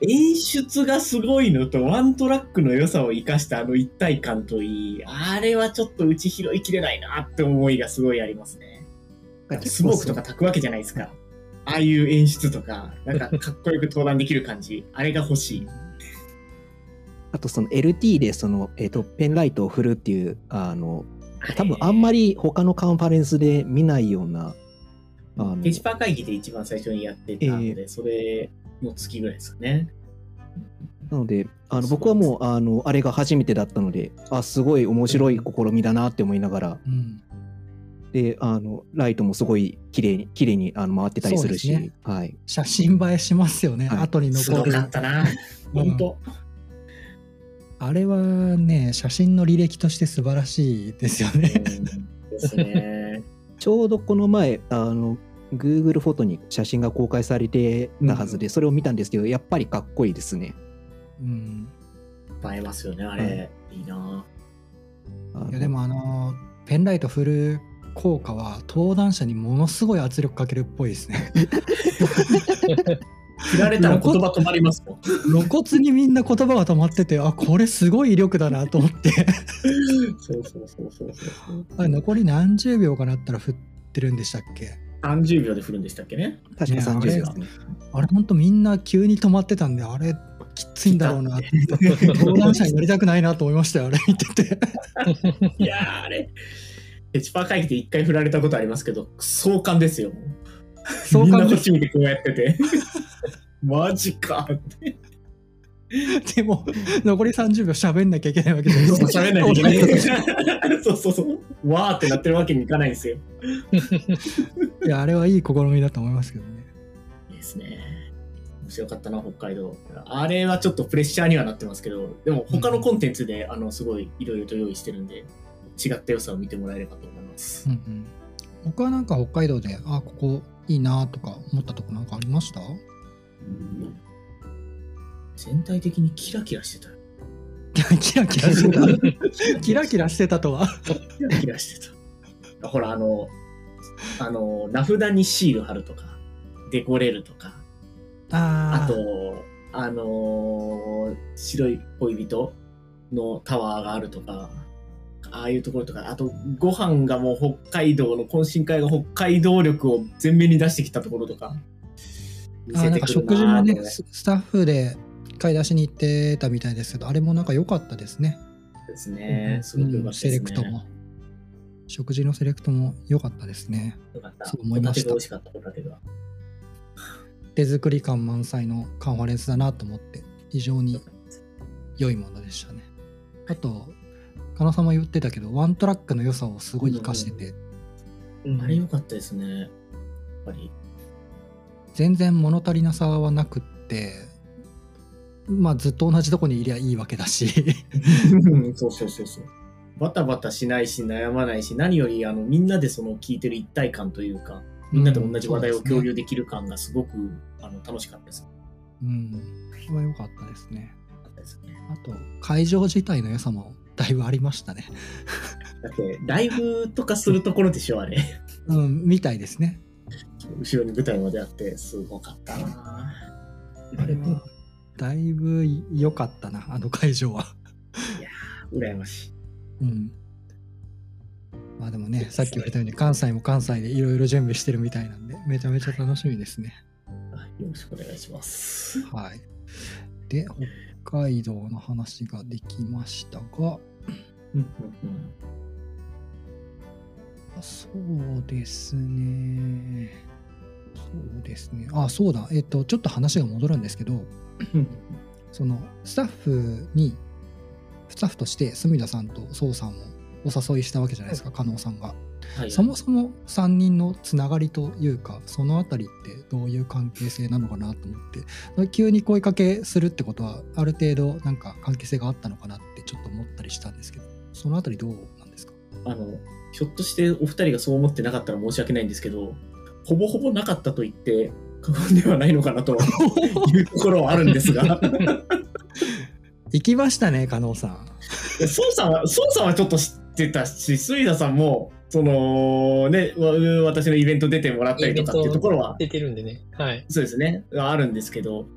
演出がすごいのと、ワントラックの良さを生かしたあの一体感といい、あれはちょっと打ち拾いきれないなって思いがすごいありますね。スモークとか炊くわけじゃないですか。ああいう演出とか、なんかかっこよく登壇できる感じ、あれが欲しい。あとその LT でその、えー、とペンライトを振るっていうあの多分あんまり他のカンファレンスで見ないようなあのペチパー会議で一番最初にやってたので、それの月ぐらいですかね。なのであの僕はもうあのあれが初めてだったのであすごい面白い試みだなって思いながらうん。であのライトもすごい綺麗に綺麗にあの回ってたりするしねはい、写真映えしますよね、はい後にすご残る。かったな。本当。あれはね、写真の履歴として素晴らしいですよね。うんですね。ちょうどこの前あの Google フォトに写真が公開されてたはずで、それを見たんですけどやっぱりかっこいいですねうん。映えますよね、あれ。いいな。いやでもあの、ペンライト振る効果は登壇者にものすごい圧力かけるっぽいですね。振られたら言葉止まりますもん。露骨にみんな言葉が止まってて、あ、これすごい威力だなと思って。そうそうそうそうそう。あれ残り何十秒かなったら振ってるんでしたっけ？30秒で振るんでしたっけね。確か30ねあれですねあれほんとみんな急に止まってたんで、あれきついんだろうなって。登壇者になりたくないなと思いましたよ、あれ見てて。いやー、あれ。ペチパー会議で一回振られたことありますけど、壮観ですよ。みんなそう感じこっち見てこうやってて。マジかって。でも、残り30秒喋んなきゃいけないわけですか。喋んないといけない。そうそうそう。わーってなってるわけにいかないんですよ。いや、あれはいい試みだと思いますけどね。いいですね。面白かったな、北海道。あれはちょっとプレッシャーにはなってますけど、でも他のコンテンツで、あの、すごいいろいろと用意してるんで、違った良さを見てもらえればと思いますう。んうん。僕はなんか北海道で、あ、ここいいなとか思ったとこなんかありました？全体的にキラキラしてたよ。キラキラしてた？キラキラしてたとは？キラキラしてた。ほら、あの、あの、名札にシール貼るとか、デコレるとか、ああと、あのー白い恋人のタワーがあるとか、ああいうところとか、あと、ご飯がもう北海道の懇親会が北海道力を前面に出してきたところとか、見あーなんかせてくる食事もねススタッフで買い出しに行ってたみたいですけどあれもなんか良かったですねですね。すごく良かったですね。セレクトも食事のセレクトも良かったですねよかった。そう思いましたホタテが美味しかった、ホタテが。手作り感満載のカンファレンスだなと思って非常に良いものでしたねあと加納さんも言ってたけどワントラックの良さをすごい活かしててうんあれ良かったですね。やっぱり。全然物足りなさはなくってまあずっと同じとこにいりゃいいわけだし そうそうそうそう。バタバタしないし悩まないし、何よりあのみんなでその聞いてる一体感というか、みんなで同じ話題を共有できる感がすごく、あの楽しかったです。うんそれは良かったですね良かったですねあと会場自体の良さもだいぶありましたね。だって、ライブとかするところでしょ、あれ。うんみたいですね。後ろに舞台まであって、すごかったな。あれはだいぶ良かったなあの会場は。羨ましい。うん。まあでもねさっき言われたように関西も関西でいろいろ準備してるみたいなんでめちゃめちゃ楽しみですね。あよろしくお願いします。はい。で北海道の話ができましたがそうですね。そうですね。あそうだ。えっとちょっと話が戻るんですけどうんそのスタッフにスタッフとして住田さんと宋さんをお誘いしたわけじゃないですか加納さんがはい、そもそも3人のつながりというかそのあたりってどういう関係性なのかなと思って急に声かけするってことはある程度なんか関係性があったのかなってちょっと思ったりしたんですけどそのあたりどうなんですか？あの、ひょっとしてお二人がそう思ってなかったら申し訳ないんですけど、ほぼほぼなかったと言って過言ではないのかなと いうところはあるんですが、行きましたね加納さん。孫さんは、孫さんはちょっと知ってたし、杉田さんも、そのね、わ私のイベント出てもらったりとかっていうところは、出てるんでね。はい。そうですね、あるんですけど、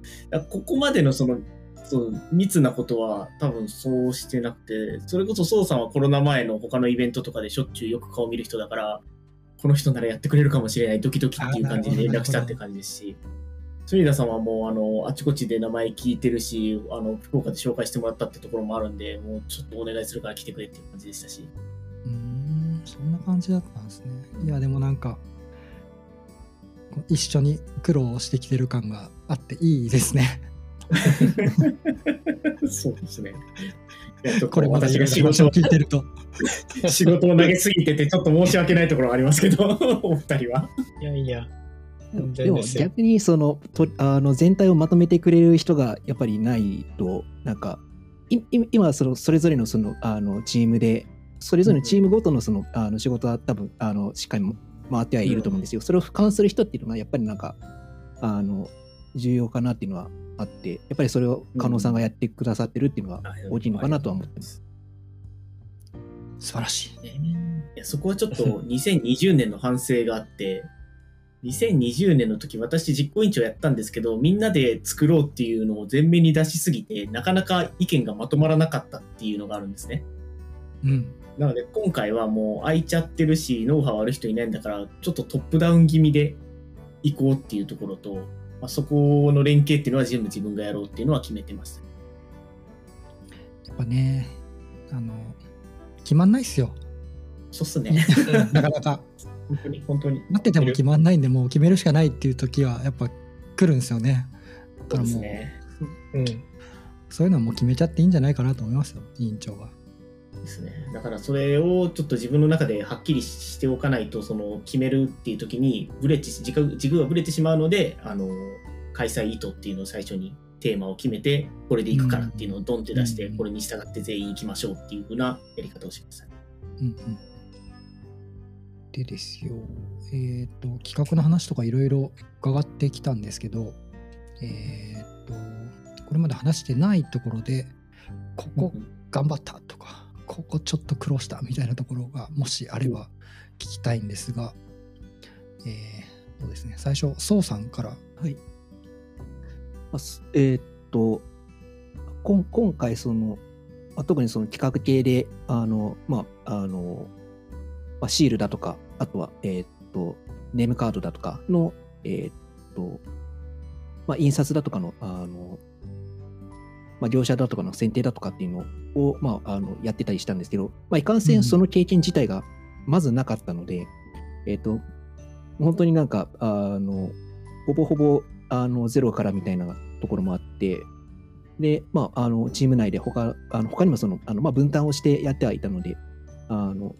ここまでのその、そう密なことは多分そうしてなくて、それこそ宋さんはコロナ前の他のイベントとかでしょっちゅうよく顔見る人だから、この人ならやってくれるかもしれない、ドキドキっていう感じで連絡したって感じですし、杉田さんはもうあのあちこちで名前聞いてるし、あの福岡で紹介してもらったってところもあるんで、もうちょっとお願いするから来てくれっていう感じでしたし、そんな感じだったんですねいやでもなんか一緒に苦労してきてる感があっていいですねそうですね。これ私が仕事を聞いてると仕事を投げすぎてて、ちょっと申し訳ないところはありますけど、お二人は。いやいや。全でも逆にそのとあの全体をまとめてくれる人がやっぱりいないとなんかいい今そのそれぞれのそのあのチームでそれぞれのチームごとのそのあの仕事は多分あのしっかり回ってはいると思うんですよ。それを俯瞰する人っていうのはやっぱりなんかあの重要かなっていうのはあってやっぱりそれを加納さんがやってくださってるっていうのは大きいのかなとは思ってます。素晴らしいいやそこはちょっと 2020年の反省があって、2020年の時私実行委員長やったんですけど、みんなで作ろうっていうのを前面に出しすぎて、なかなか意見がまとまらなかったっていうのがあるんですね。うんなので今回はもう空いちゃってるし、ノウハウある人いないんだから、ちょっとトップダウン気味で行こうっていうところと、まあ、そこの連携っていうのは全部自分がやろうっていうのは決めてました。やっぱねあの決まんないっすよそうっすね。なかなか本当に、本当に。待ってても決まんないんでもう決めるしかないっていう時はやっぱ来るんですよねだそうからもうですね。うん。そういうのはもう決めちゃっていいんじゃないかなと思いますよ委員長はですね。だからそれをちょっと自分の中ではっきりしておかないと、その決めるっていう時にブレて軸軸がぶれてしまうので、あの開催意図っていうのを最初にテーマを決めて、これで行くからっていうのをドンって出して、うんこれに従って全員行きましょうっていう風なやり方をしました。うんうんでですよえっ、と企画の話とかいろいろ伺ってきたんですけどえーっと、これまで話してないところで、ここ頑張ったとか、ここちょっと苦労したみたいなところがもしあれば聞きたいんですが、えーそうですね、最初、宋さんから、はい。えーっと、こ今回、その、特にその企画系で、あの、まあ、あの、ま、シールだとか、あとは、えーっと、ネームカードだとかの、えっと、まあ、印刷だとかの、あの、まあ、業者だとかの選定だとかっていうのを、まあ、あのやってたりしたんですけど、まあ、いかんせうん。んその経験自体がまずなかったので、えーっと、本当になんか、あの、ほぼほぼ、あの、ゼロからみたいなところもあって、で、まあ、あの、チーム内で他、あの他にもその、あの、まあ、分担をしてやってはいたので、あの、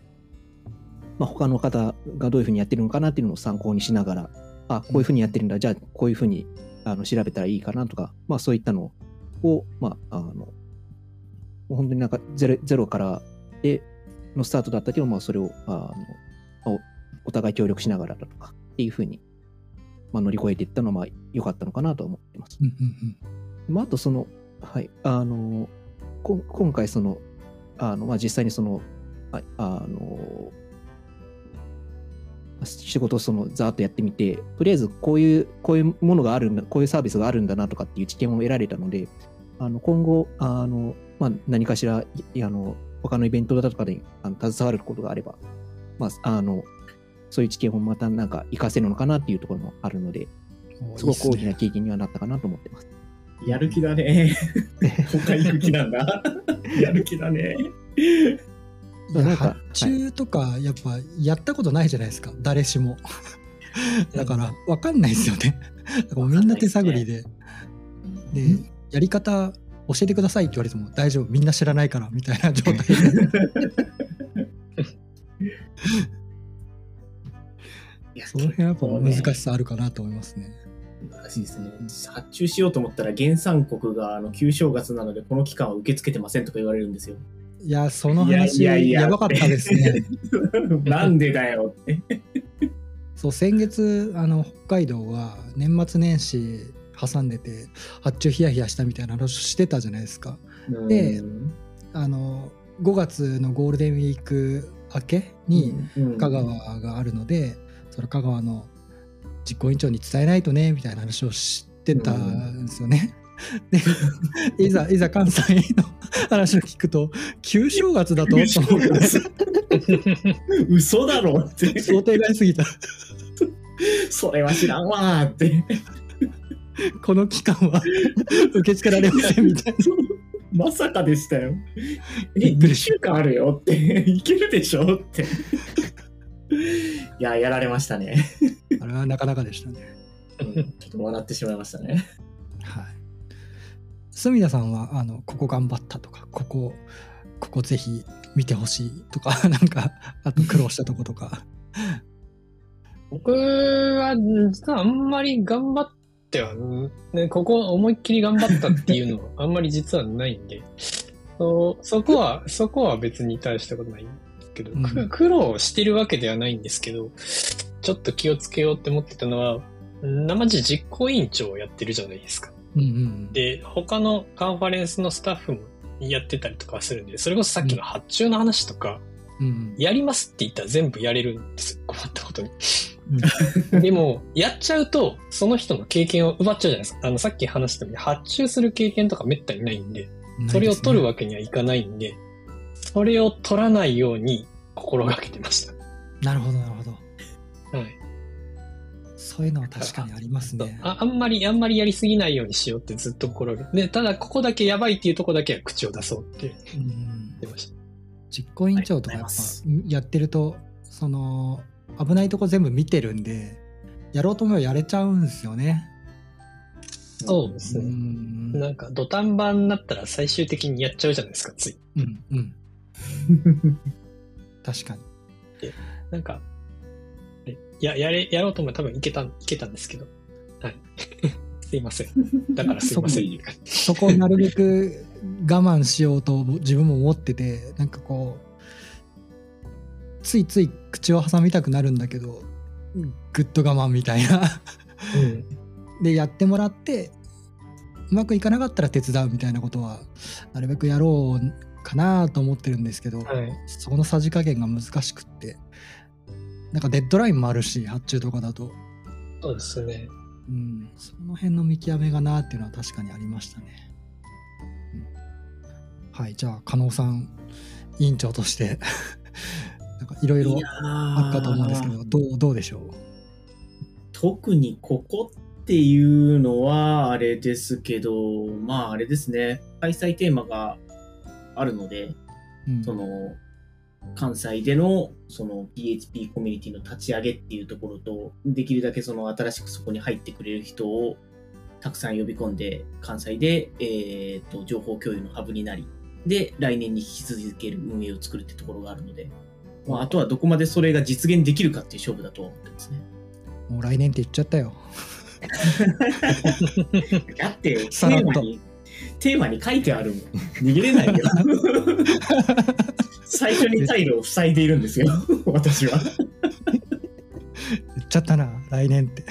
まあ、他の方がどういうふうにやってるのかなっていうのを参考にしながら、あ、こういうふうにやってるんだ、じゃあ、こういうふうに、あの、調べたらいいかなとか、まあ、そういったのを、まあ、あの、本当になんかゼロ、ゼロからで、のスタートだったけど、まあ、それを、あの、おお互い協力しながらだとかっていうふうに、まあ、乗り越えていったのはまあ良かったのかなとは思ってます。まあ、あとその、はい、あの、こん今回その、あの、まあ、実際にその、はい、あの、仕事をそのざーっとやってみて、とりあえずこういう、こういうものがあるんだ、こういうサービスがあるんだなとかっていう知見を得られたので、あの、今後、あの、まあ、何かしら、いあの、他のイベントだとかであの携わることがあれば、まあ、あの、そういう知見をまたなんか活かせるのかなっていうところもあるので、うん。すごく大きな経験にはなったかなと思ってます。やる気だね。他行く気なんだ。やる気だね。なんか発注とか、やっぱやったことないじゃないですか、誰しも。だから、わかんないですよね。だからもうみんな手探りで。で、やり方教えてくださいって言われても大丈夫、みんな知らないからみたいな 状態で。その辺はやっぱ難しさあるかなと思いますね。難しいですね。発注しようと思ったら原産国があの旧正月なのでこの期間は受け付けてませんとか言われるんですよ。いや、その話やばかったですね。なんでだよって。そう、先月、あの、北海道は年末年始挟んでて、発注ヒヤヒヤしたみたいな話をしてたじゃないですか。でうんあの、5月のゴールデンウィーク明けに、うん香川があるので、その香川の実行委員長に伝えないとねみたいな話をしてたんですよね。でいざいざ関西の話を聞くと旧正月だと思うから月嘘だろって。想定外すぎたそれは知らんわーって。この期間は 受け付けられませんみたいな。まさかでしたよ。え、2びっくりし週間あるよって。いけるでしょって。いや、やられましたね。あれはなかなかでしたね。うんちょっと笑ってしまいましたね。はい。隅田さんはあのここ頑張ったとかここここぜひ見てほしいとかなんかあと苦労したとことか。僕は、実はあんまり頑張っては、ね、ここ思いっきり頑張ったっていうのは あんまり実はないんで、そうそこは、そこは別に大したことないんですけど、うんく苦労してるわけではないんですけど、ちょっと気をつけようって思ってたのは、生地実行委員長をやってるじゃないですか。うんうんで、他のカンファレンスのスタッフもやってたりとかするんで、それこそさっきの発注の話とか、うんうんやりますって言ったら全部やれるんですよ。困ったことに。うんでも、やっちゃうと、その人の経験を奪っちゃうじゃないですか。あの、さっき話したように、発注する経験とかめったにないんで、それを取るわけにはいかないんで、それを取らないように心がけてました。なるほどなるほど。はい。そういうのは確かにありますね。ああんまり、あんまりやりすぎないようにしようってずっと心がけて。で、ただ、ここだけやばいっていうとこだけは口を出そうってうん言ってました。実行委員長とかやっぱやってるとその危ないとこ全部見てるんでやろうと思えばやれちゃうんですよね。うそうですね。んなんか、土壇場になったら最終的にやっちゃうじゃないですか、つい。うんうん 確かに。なんか、えや、やれ、やろうと思えば多分いけた、いけたんですけど。はい。すいません。だからすいません。そこをなるべく我慢しようと自分も思っててなんかこうついつい口を挟みたくなるんだけどぐっと我慢みたいな。うん。でやってもらってうまくいかなかったら手伝うみたいなことはなるべくやろうかなと思ってるんですけど、はい。そこのさじ加減が難しくってなんかデッドラインもあるし発注とかだと、そうですね。うん、その辺の見極めがなっていうのは確かにありましたね、うんはいじゃあ加納さん委員長としてなんかいろいろあるかと思うんですけどどうどうでしょう？特にここっていうのはあれですけど、まああれですね、開催テーマがあるので、うん。その、関西でのその PHP コミュニティの立ち上げっていうところと、できるだけその新しくそこに入ってくれる人をたくさん呼び込んで、関西で、えー、と情報共有のハブになり、で、来年に引き続ける運営を作るってところがあるので、まあ、あとはどこまでそれが実現できるかっていう勝負だとは思ってますね。もう来年って言っちゃったよだって、テーマに、テーマに書いてあるもん。逃げれないよ。最初に退路を塞いでいるんですよ、私は。言っちゃったな来年って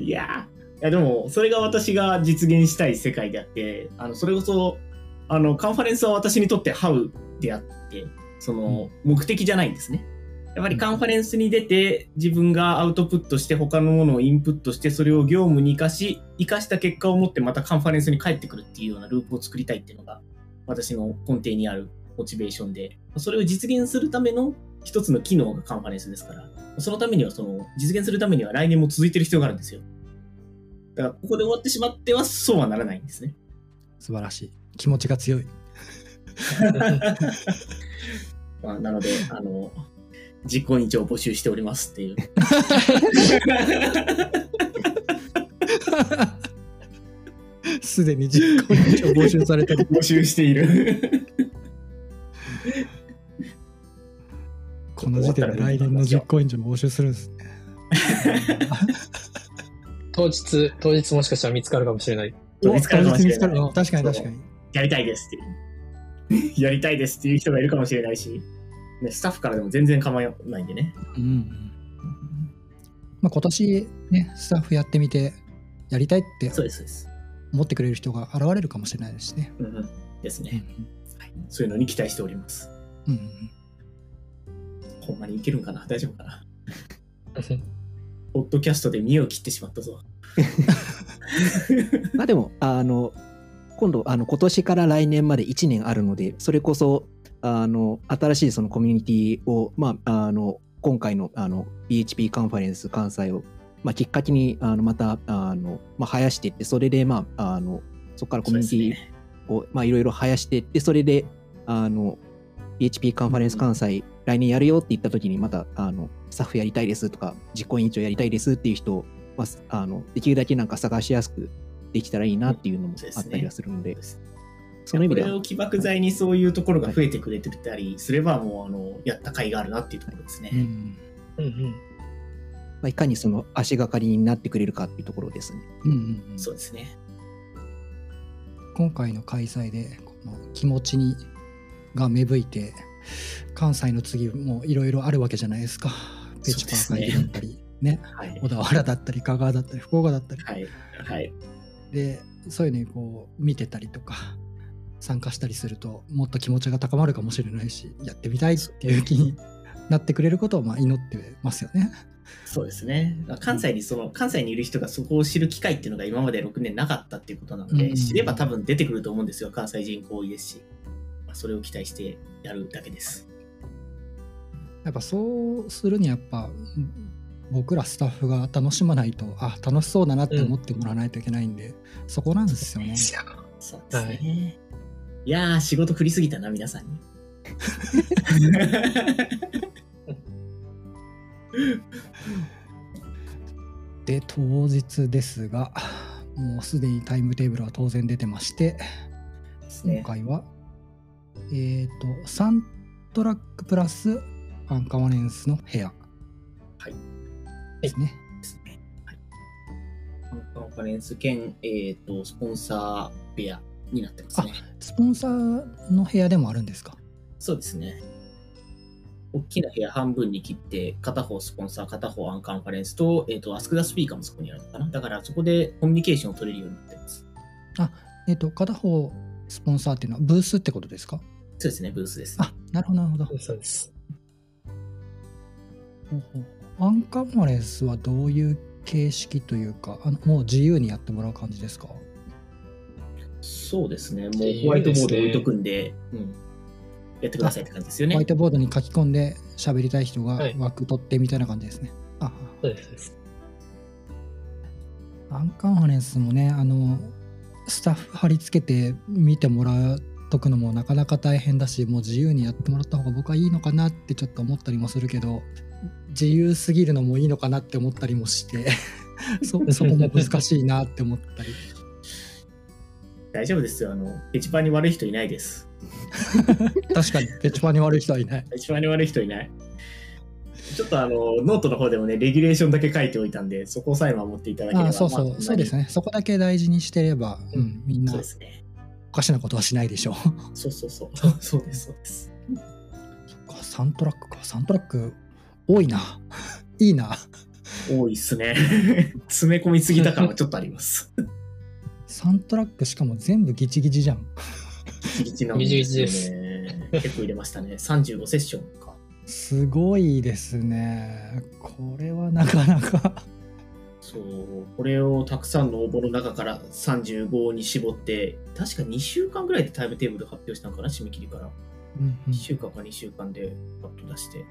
いやーいやでも、それが私が実現したい世界であって、あの、それこそ、あの、カンファレンスは私にとってハウであって、その、目的じゃないんですね。やっぱりカンファレンスに出て、自分がアウトプットして、他のものをインプットして、それを業務に活かし、活かした結果を持ってまたカンファレンスに帰ってくるっていうようなループを作りたいっていうのが、私の根底にあるモチベーションで、それを実現するための一つの機能がカンファレンスですから、そのためには、その、実現するためには来年も続いてる必要があるんですよ。だから、ここで終わってしまっては、そうはならないんですね。素晴らしい気持ちが強い まあ、なので、あの、実行委員長を募集しておりますっていう。すでに実行委員長募集されてる募集している。この時点で来年の実行委員長も募集するんですね 当日、当日もしかしたら見つかるかもしれない。見つかるかもしれない見つかるの確かに確かにやりたいですっていう。やりたいですっていう人がいるかもしれないし、ね、スタッフからでも全然構わないんでね。うんうんまあ、今年ねスタッフやってみてやりたいってそうです、そうです。思ってくれる人が現れるかもしれないですしね。うんうん、ですうんね、はい。そういうのに期待しております。うんうんほんまにいけるんかな？大丈夫かな？ポッドキャストで見栄を切ってしまったぞ。まあでも、あの、今度、あの、今年から来年まで1年あるので、それこそ、あの、新しいそのコミュニティを、まあ、あの、今回の、あの、PHP カンファレンス関西を、まあ、きっかけに、あの、また、あの、まあ、生やしていって、それで、まあ、あの、そこからコミュニティを、まあ、いろいろ生やしていって、それで、あの、PHP カンファレンス関西、来年やるよって言った時に、また、あの、スタッフやりたいですとか、実行委員長やりたいですっていう人を、まあ、あの、できるだけなんか探しやすくできたらいいなっていうのもあったりはするので、その意味ではこれを、起爆剤にそういうところが増えてくれてたりすれば、もうあのやった甲斐があるなっていうところですね。うんうんうん。まあ、いかにその足がかりになってくれるかっていうところですね。うんうんうんそうですね。今回の開催でこの気持ちにが芽吹いて関西の次もいろいろあるわけじゃないですか。ペチパー会議だったりねはい。小田原だったり香川だったり福岡だったりはい。はい。でそういうのにこう見てたりとか参加したりするともっと気持ちが高まるかもしれないしやってみたいっていう気になってくれることをまあ祈ってますよね。そうですね。関西にその、関西にいる人がそこを知る機会っていうのが今まで6年なかったっていうことなので、うん知れば多分出てくると思うんですよ。関西人口多いですし。まあそれを期待してやるだけです。やっぱそうするにやっぱ僕らスタッフが楽しまないとあ楽しそうだなって思ってもらわないといけないんで、そこなんですよね。そうですね。い、やー、仕事振りすぎたな、皆さんに。で当日ですがもうすでにタイムテーブルは当然出てましてね。回は、えっ、と3トラックプラスファンカワネンスの部屋はいですね。ですね。はい。カンファレンス兼、えっ、と、スポンサー部屋になってますね。スポンサーの部屋でもあるんですか？そうですね。大きな部屋半分に切って、片方スポンサー、片方アンカンファレンスと、えっ、と、アスクダスピーカーもそこにあるのかな。だからそこでコミュニケーションを取れるようになってます。えっ、と、片方スポンサーっていうのはブースってことですか？そうですね、ブースです、ね。あ、なるほど、なるほど。そうです。ほうほうアンカンファレンスはどういう形式というか、あのもう自由にやってもらう感じですか？そうですね。もうホワイトボード置いとくんで、うん。やってくださいって感じですよねホワイ。トボードに書き込んで喋りたい人がはい枠取ってみたいな感じですね。あそうですそうです。アンカンファレンスもね、あの、スタッフ貼り付けて見てもらうとくのもなかなか大変だし、もう自由にやってもらった方が僕はいいのかなってちょっと思ったりもするけど、自由すぎるのもいいのかなって思ったりもして、そそこも難しいなって思ったり。大丈夫ですよ。あの、ペチパーに悪い人いないです。確かに、ペチパに悪い人はいない。ペチパーに悪い人いない。ちょっとあの、ノートの方でもね、レギュレーションだけ書いておいたんで、そこさえ守っていただければ。あそうそう、まあそうですね。そこだけ大事にしてれば、うん、みんなそうですね。おかしなことはしないでしょう。そうそうそう。そうです、そうです。そっか、サントラックか。サントラック、多いな。いいな。多いっすね。詰め込みすぎた感はちょっとあります。サントラックしかも全部ギチギチじゃん。ギチギチなんですよね。結構入れましたね。35セッションか。すごいですね。これはなかなか。そう、これをたくさんの応募の中から35に絞って、確か2週間ぐらいでタイムテーブル発表したのかな、締め切りから。うんうん1週間か2週間でパッと出して。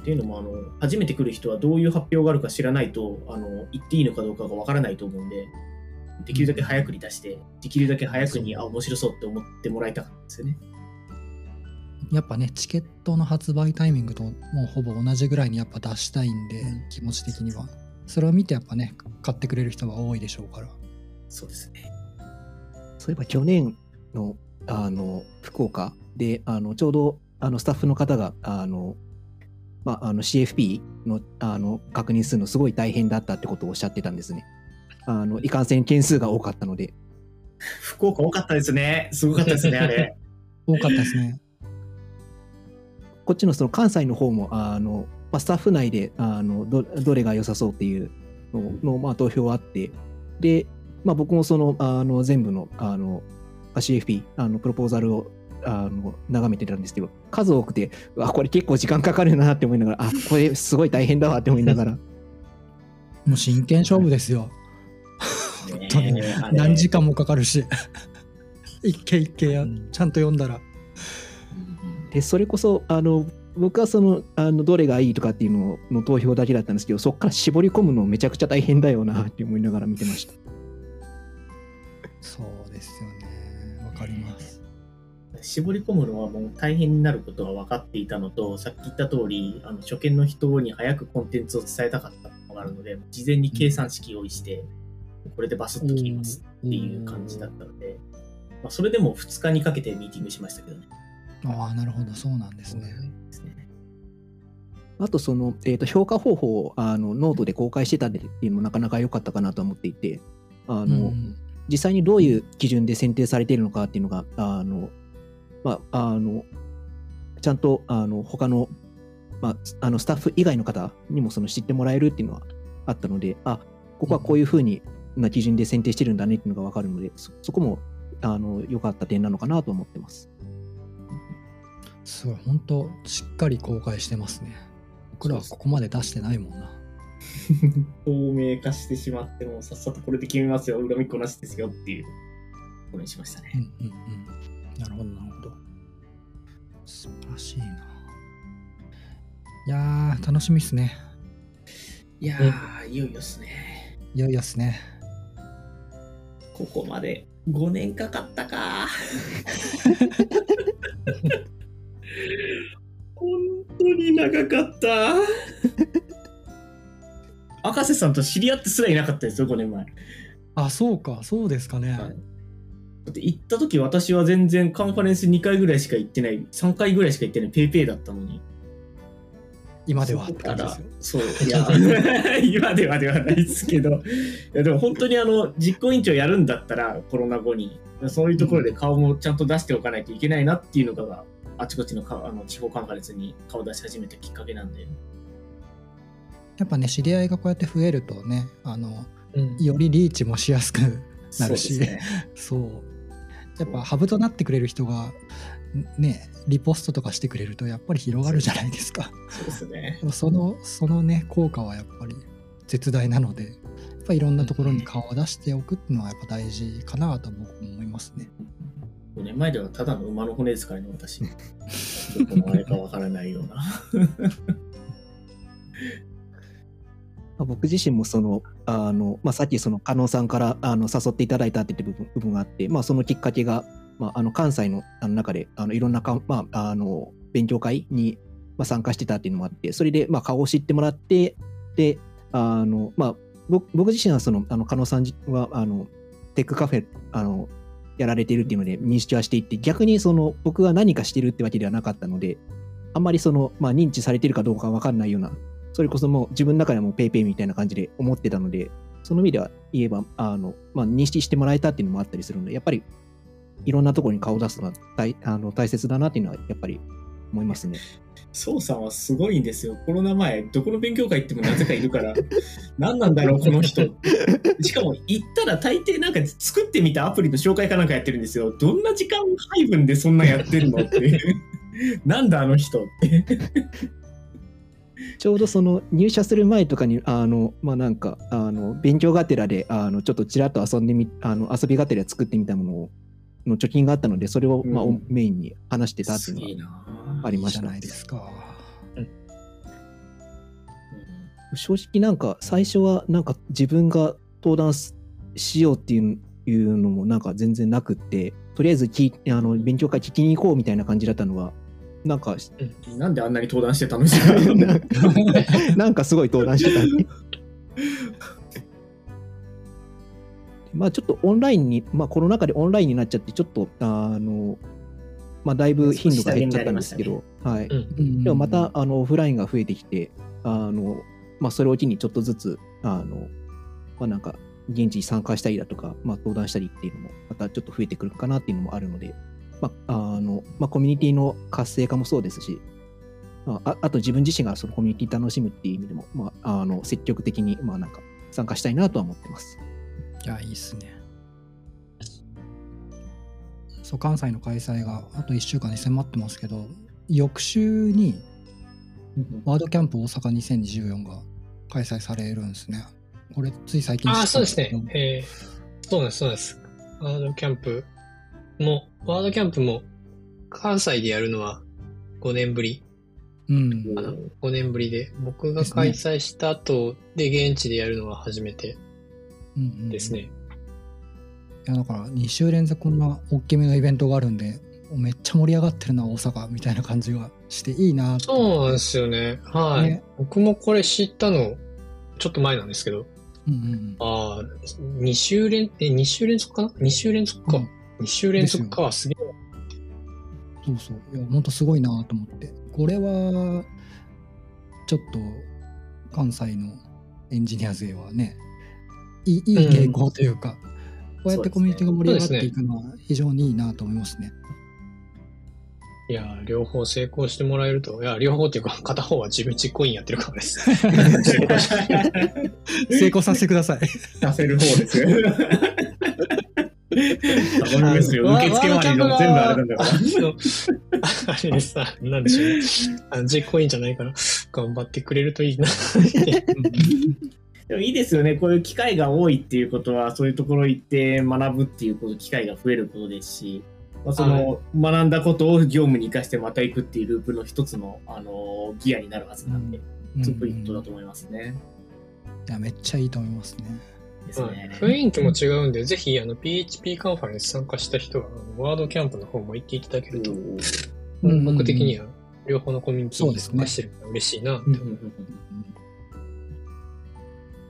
っていうのもあの、初めて来る人はどういう発表があるか知らないと、あの言っていいのかどうかがわからないと思うんで、できるだけ早くに出して、できるだけ早くに、あ、面白そうって思ってもらいたかったんですよね。やっぱね、チケットの発売タイミングともうほぼ同じぐらいにやっぱ出したいんで、うん気持ち的には。それを見てやっぱね、買ってくれる人は多いでしょうから。そうですね。そういえば去年のあの福岡であのちょうどあのスタッフの方があの、まあ、あの CFP のあの確認するのすごい大変だったってことをおっしゃってたんですね。あのいかんせん件数が多かったので。福岡多かったですね。すごかったですね、あれ。多かったですね。こっちのその関西の方もあの、まあ、スタッフ内であのどどれが良さそうっていうのの、まあ、投票あってで、まあ、僕もそのあの全部のあの CFP あのプロポーザルをあの眺めてたんですけど数多くてうわこれ結構時間かかるなって思いながらあこれすごい大変だわって思いながら もう真剣勝負ですよ。本当に何時間もかかるし。一軒一軒やうんちゃんと読んだら。でそれこそあの僕はそのあのどれがいいとかっていうのの投票だけだったんですけどそこから絞り込むのめちゃくちゃ大変だよなって思いながら見てました。そうですよね。わかります。絞り込むのはもう大変になることは分かっていたのと、さっき言った通り、あの初見の人に早くコンテンツを伝えたかったのがあるので、事前に計算式用意して、これでバスッと切りますっていう感じだったので、まあ、それでも2日にかけてミーティングしましたけどね。ああ、なるほど、そうなんですね。ですねあとその、えー、と評価方法をあのノートで公開してたっていうのもなかなか良かったかなと思っていてあの、うん実際にどういう基準で選定されているのかっていうのがあの、まあ、あのちゃんとあの他の,、まあ、あのスタッフ以外の方にもその知ってもらえるっていうのはあったのであここはこういうふうにな基準で選定してるんだねっていうのが分かるのでそそこもあの良かった点なのかなと思ってます。すごい、本当しっかり公開してますね。僕らはここまで出してないもんな。透明化してしまって、もうさっさとこれで決めますよ、恨みっこなしですよっていうことにしましたね。うんうんうん。なるほど、なるほど。素晴らしいな。いやー、楽しみっすね。いやー、いよいよっすね。いよいよっすね。ここまで5年かかったか。本当に長かった。赤瀬さんと知り合ってすらいなかったですよ、5年前。あ、そうか、そうですかね。はいだって行った時私は全然カンファレンス2回ぐらいしか行ってない、3回ぐらいしか行ってないペイペイだったのに。今ではって感じです。そう、いや、今ではではないですけど、いやでも本当にあの、実行委員長やるんだったら、コロナ後に、そういうところで顔もちゃんと出しておかないといけないなっていうのがあちこちのかあの地方カンファレンスに顔出し始めたきっかけなんで。やっぱね知り合いがこうやって増えるとねあのうんよりリーチもしやすくなるしそうね。やっぱハブとなってくれる人がねリポストとかしてくれるとやっぱり広がるじゃないですかそうですね。そのそのね効果はやっぱり絶大なのでやっぱいろんなところに顔を出しておくっていうのはやっぱ大事かなと僕も思いますね5年前ではただの馬の骨使いの私。ちょっともあれかわからないような。僕自身もその、あの、まあ、さっきその、加納さんから、あの、誘っていただいたって部分部分があって、まあ、そのきっかけが、まあ、あの、関西のあ中で、あの、いろんなか、まあ、あの、勉強会に、参加してたっていうのもあって、それで、まあ、顔を知ってもらって、で、あの、まあ、僕自身はその、あの、加納さんは、あの、テックカフェ、あの、やられてるっていうので認識はしていって、逆にその、僕が何かしてるってわけではなかったので、あんまりその、まあ、認知されてるかどうかわかんないようなそれこそもう自分の中でもぺーぺーみたいな感じで思ってたので、その意味では言えば、あの、まあ、認識してもらえたっていうのもあったりするので、やっぱりいろんなところに顔を出すのは大あの大切だなっていうのはやっぱり思いますね。宋さんはすごいんですよ。コロナ前、どこの勉強会行ってもなぜかいるから、何なんだろう、この人。しかも、行ったら大抵なんか作ってみたアプリの紹介かなんかやってるんですよ。どんな時間配分でそんなやってるのって。なんだあの人って。ちょうどその入社する前とかに、あの、まあ、なんか、あの、勉強がてらで、あの、ちょっとちらっと遊んでみ、あの、遊びがてら作ってみたものを、の貯金があったので、それを、まあ、うんメインに話してたっていうのはなあ。りましたいいじゃないですか正直なんか最初はなんか自分が登壇すしようっていういうのもなんか全然なくってとりあえずきあの勉強会聞きに行こうみたいな感じだったのはなんかなんであんなに登壇して楽しいの？なんかすごい登壇してたね まあちょっとオンラインにまあコロナ禍でオンラインになっちゃってちょっとあのまあだいぶ頻度が減っちゃったんですけど、はい、うん。でもまたあのオフラインが増えてきて、あのまあ、それを機にちょっとずつ、あのまあ、なんか現地に参加したりだとか、まあ、登壇したりっていうのも、またちょっと増えてくるかなっていうのもあるので、まああのまあ、コミュニティの活性化もそうですし、まあ、ああと自分自身がそのコミュニティ楽しむっていう意味でも、まあ、あの積極的に、まあ、なんか参加したいなとは思ってます。いやいいっすねそう関西の開催があと1週間に迫ってますけど翌週にワードキャンプ大阪2024が開催されるんですねこれつい最近知ったああ、そうですね。えー、そうです、そうです。ワードキャンプも、ワードキャンプも関西でやるのは5年ぶりうんかな。5年ぶりで、僕が開催した後で現地でやるのは初めてうんうんですね。いやだから2週連続こんな大きめのイベントがあるんでめっちゃ盛り上がってるな大阪みたいな感じがしていいなとそうなんですよね。はい。ね僕もこれ知ったの、ちょっと前なんですけど、うんうんああ、2週連、え、2週連続かな ?2 週連続か。うん2週連続か。すげえ。そうそういや本当すごいなと思ってこれはちょっと関西のエンジニア勢はねいいいい傾向というか、こうやってコミュニティが盛り上がっていくのは非常にいいなと思いますね。いやー、両方成功してもらえると、いや、両方っていうか、片方は自分実行委員やってるからです。成功させてください。させる方ですよ。頼みますよ。受付周りの全部あれなんだから。あのあれでさ、なんでしょうね。あの実行委員じゃないから、頑張ってくれるといいな。でもいいですよね。こういう機会が多いっていうことは、そういうところ行って学ぶっていうこと、機会が増えることですし、まあ、その、学んだことを業務に生かしてまた行くっていうループの一つの、あのギアになるはずなんで、すごくいいことだと思いますね。いやめっちゃいいと思いますね。ですはいね。雰囲気も違うんで、ぜひ、あの、PHP カンファレンス参加した人は、あのワードキャンプの方も行っていただけると、うん僕的には、両方のコミュニティに参加してるのが嬉しいなってうんうんうんうん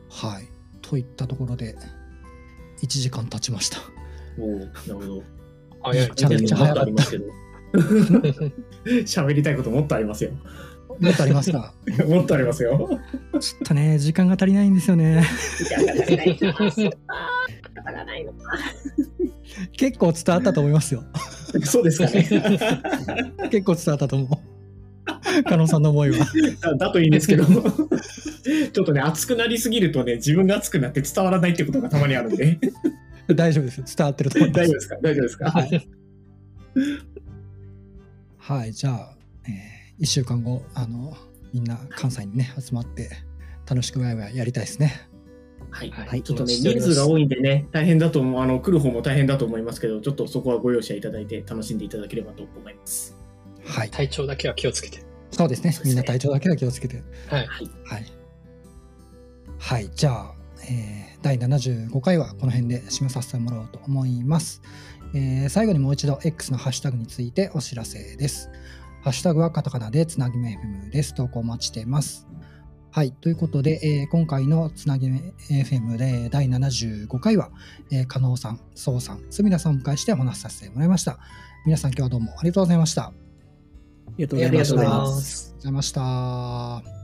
はい。といったところで1時間経ちました。おーなるほど。早い。めちゃめちゃもっとありますけど。喋りたいこともっとありますよ。もっとありますか？もっとありますよ。ちょっとね、時間が足りないんですよね。時間が足りないのか。結構伝わったと思いますよ。そうですかね。結構伝わったと思う。加納さんの思いは。だだといいんですけど、ちょっとね、熱くなりすぎるとね、自分が熱くなって伝わらないってことがたまにあるんで、大丈夫です。伝わってると思います大丈夫。ですか？大丈夫ですか？はい。はい、じゃあ、え1週間後、あの、みんな関西にね、集まって、楽しくワイワイやりたいですね。はい。はいちょっとね、人数が多いんでね、大変だと思う、あの、来る方も大変だと思いますけど、ちょっとそこはご容赦いただいて楽しんでいただければと思います。はい。体調だけは気をつけて。そうですねす。ねみんな体調だけは気をつけて。はい。はい。はい。はい、じゃあ、えー第75回はこの辺で締めさせてもらおうと思います。えー最後にもう一度 X のハッシュタグについてお知らせです。ハッシュタグはカタカナでつなぎめ FM です。投稿お待ちしています。はい。ということで、えー今回のつなぎめ FM で第75回は、えー、加納さん、そうさん、すみださんをお迎えしてお話しさせてもらいました。皆さん今日はどうもありがとうございました。ありがとうございましたあり。がとうございました。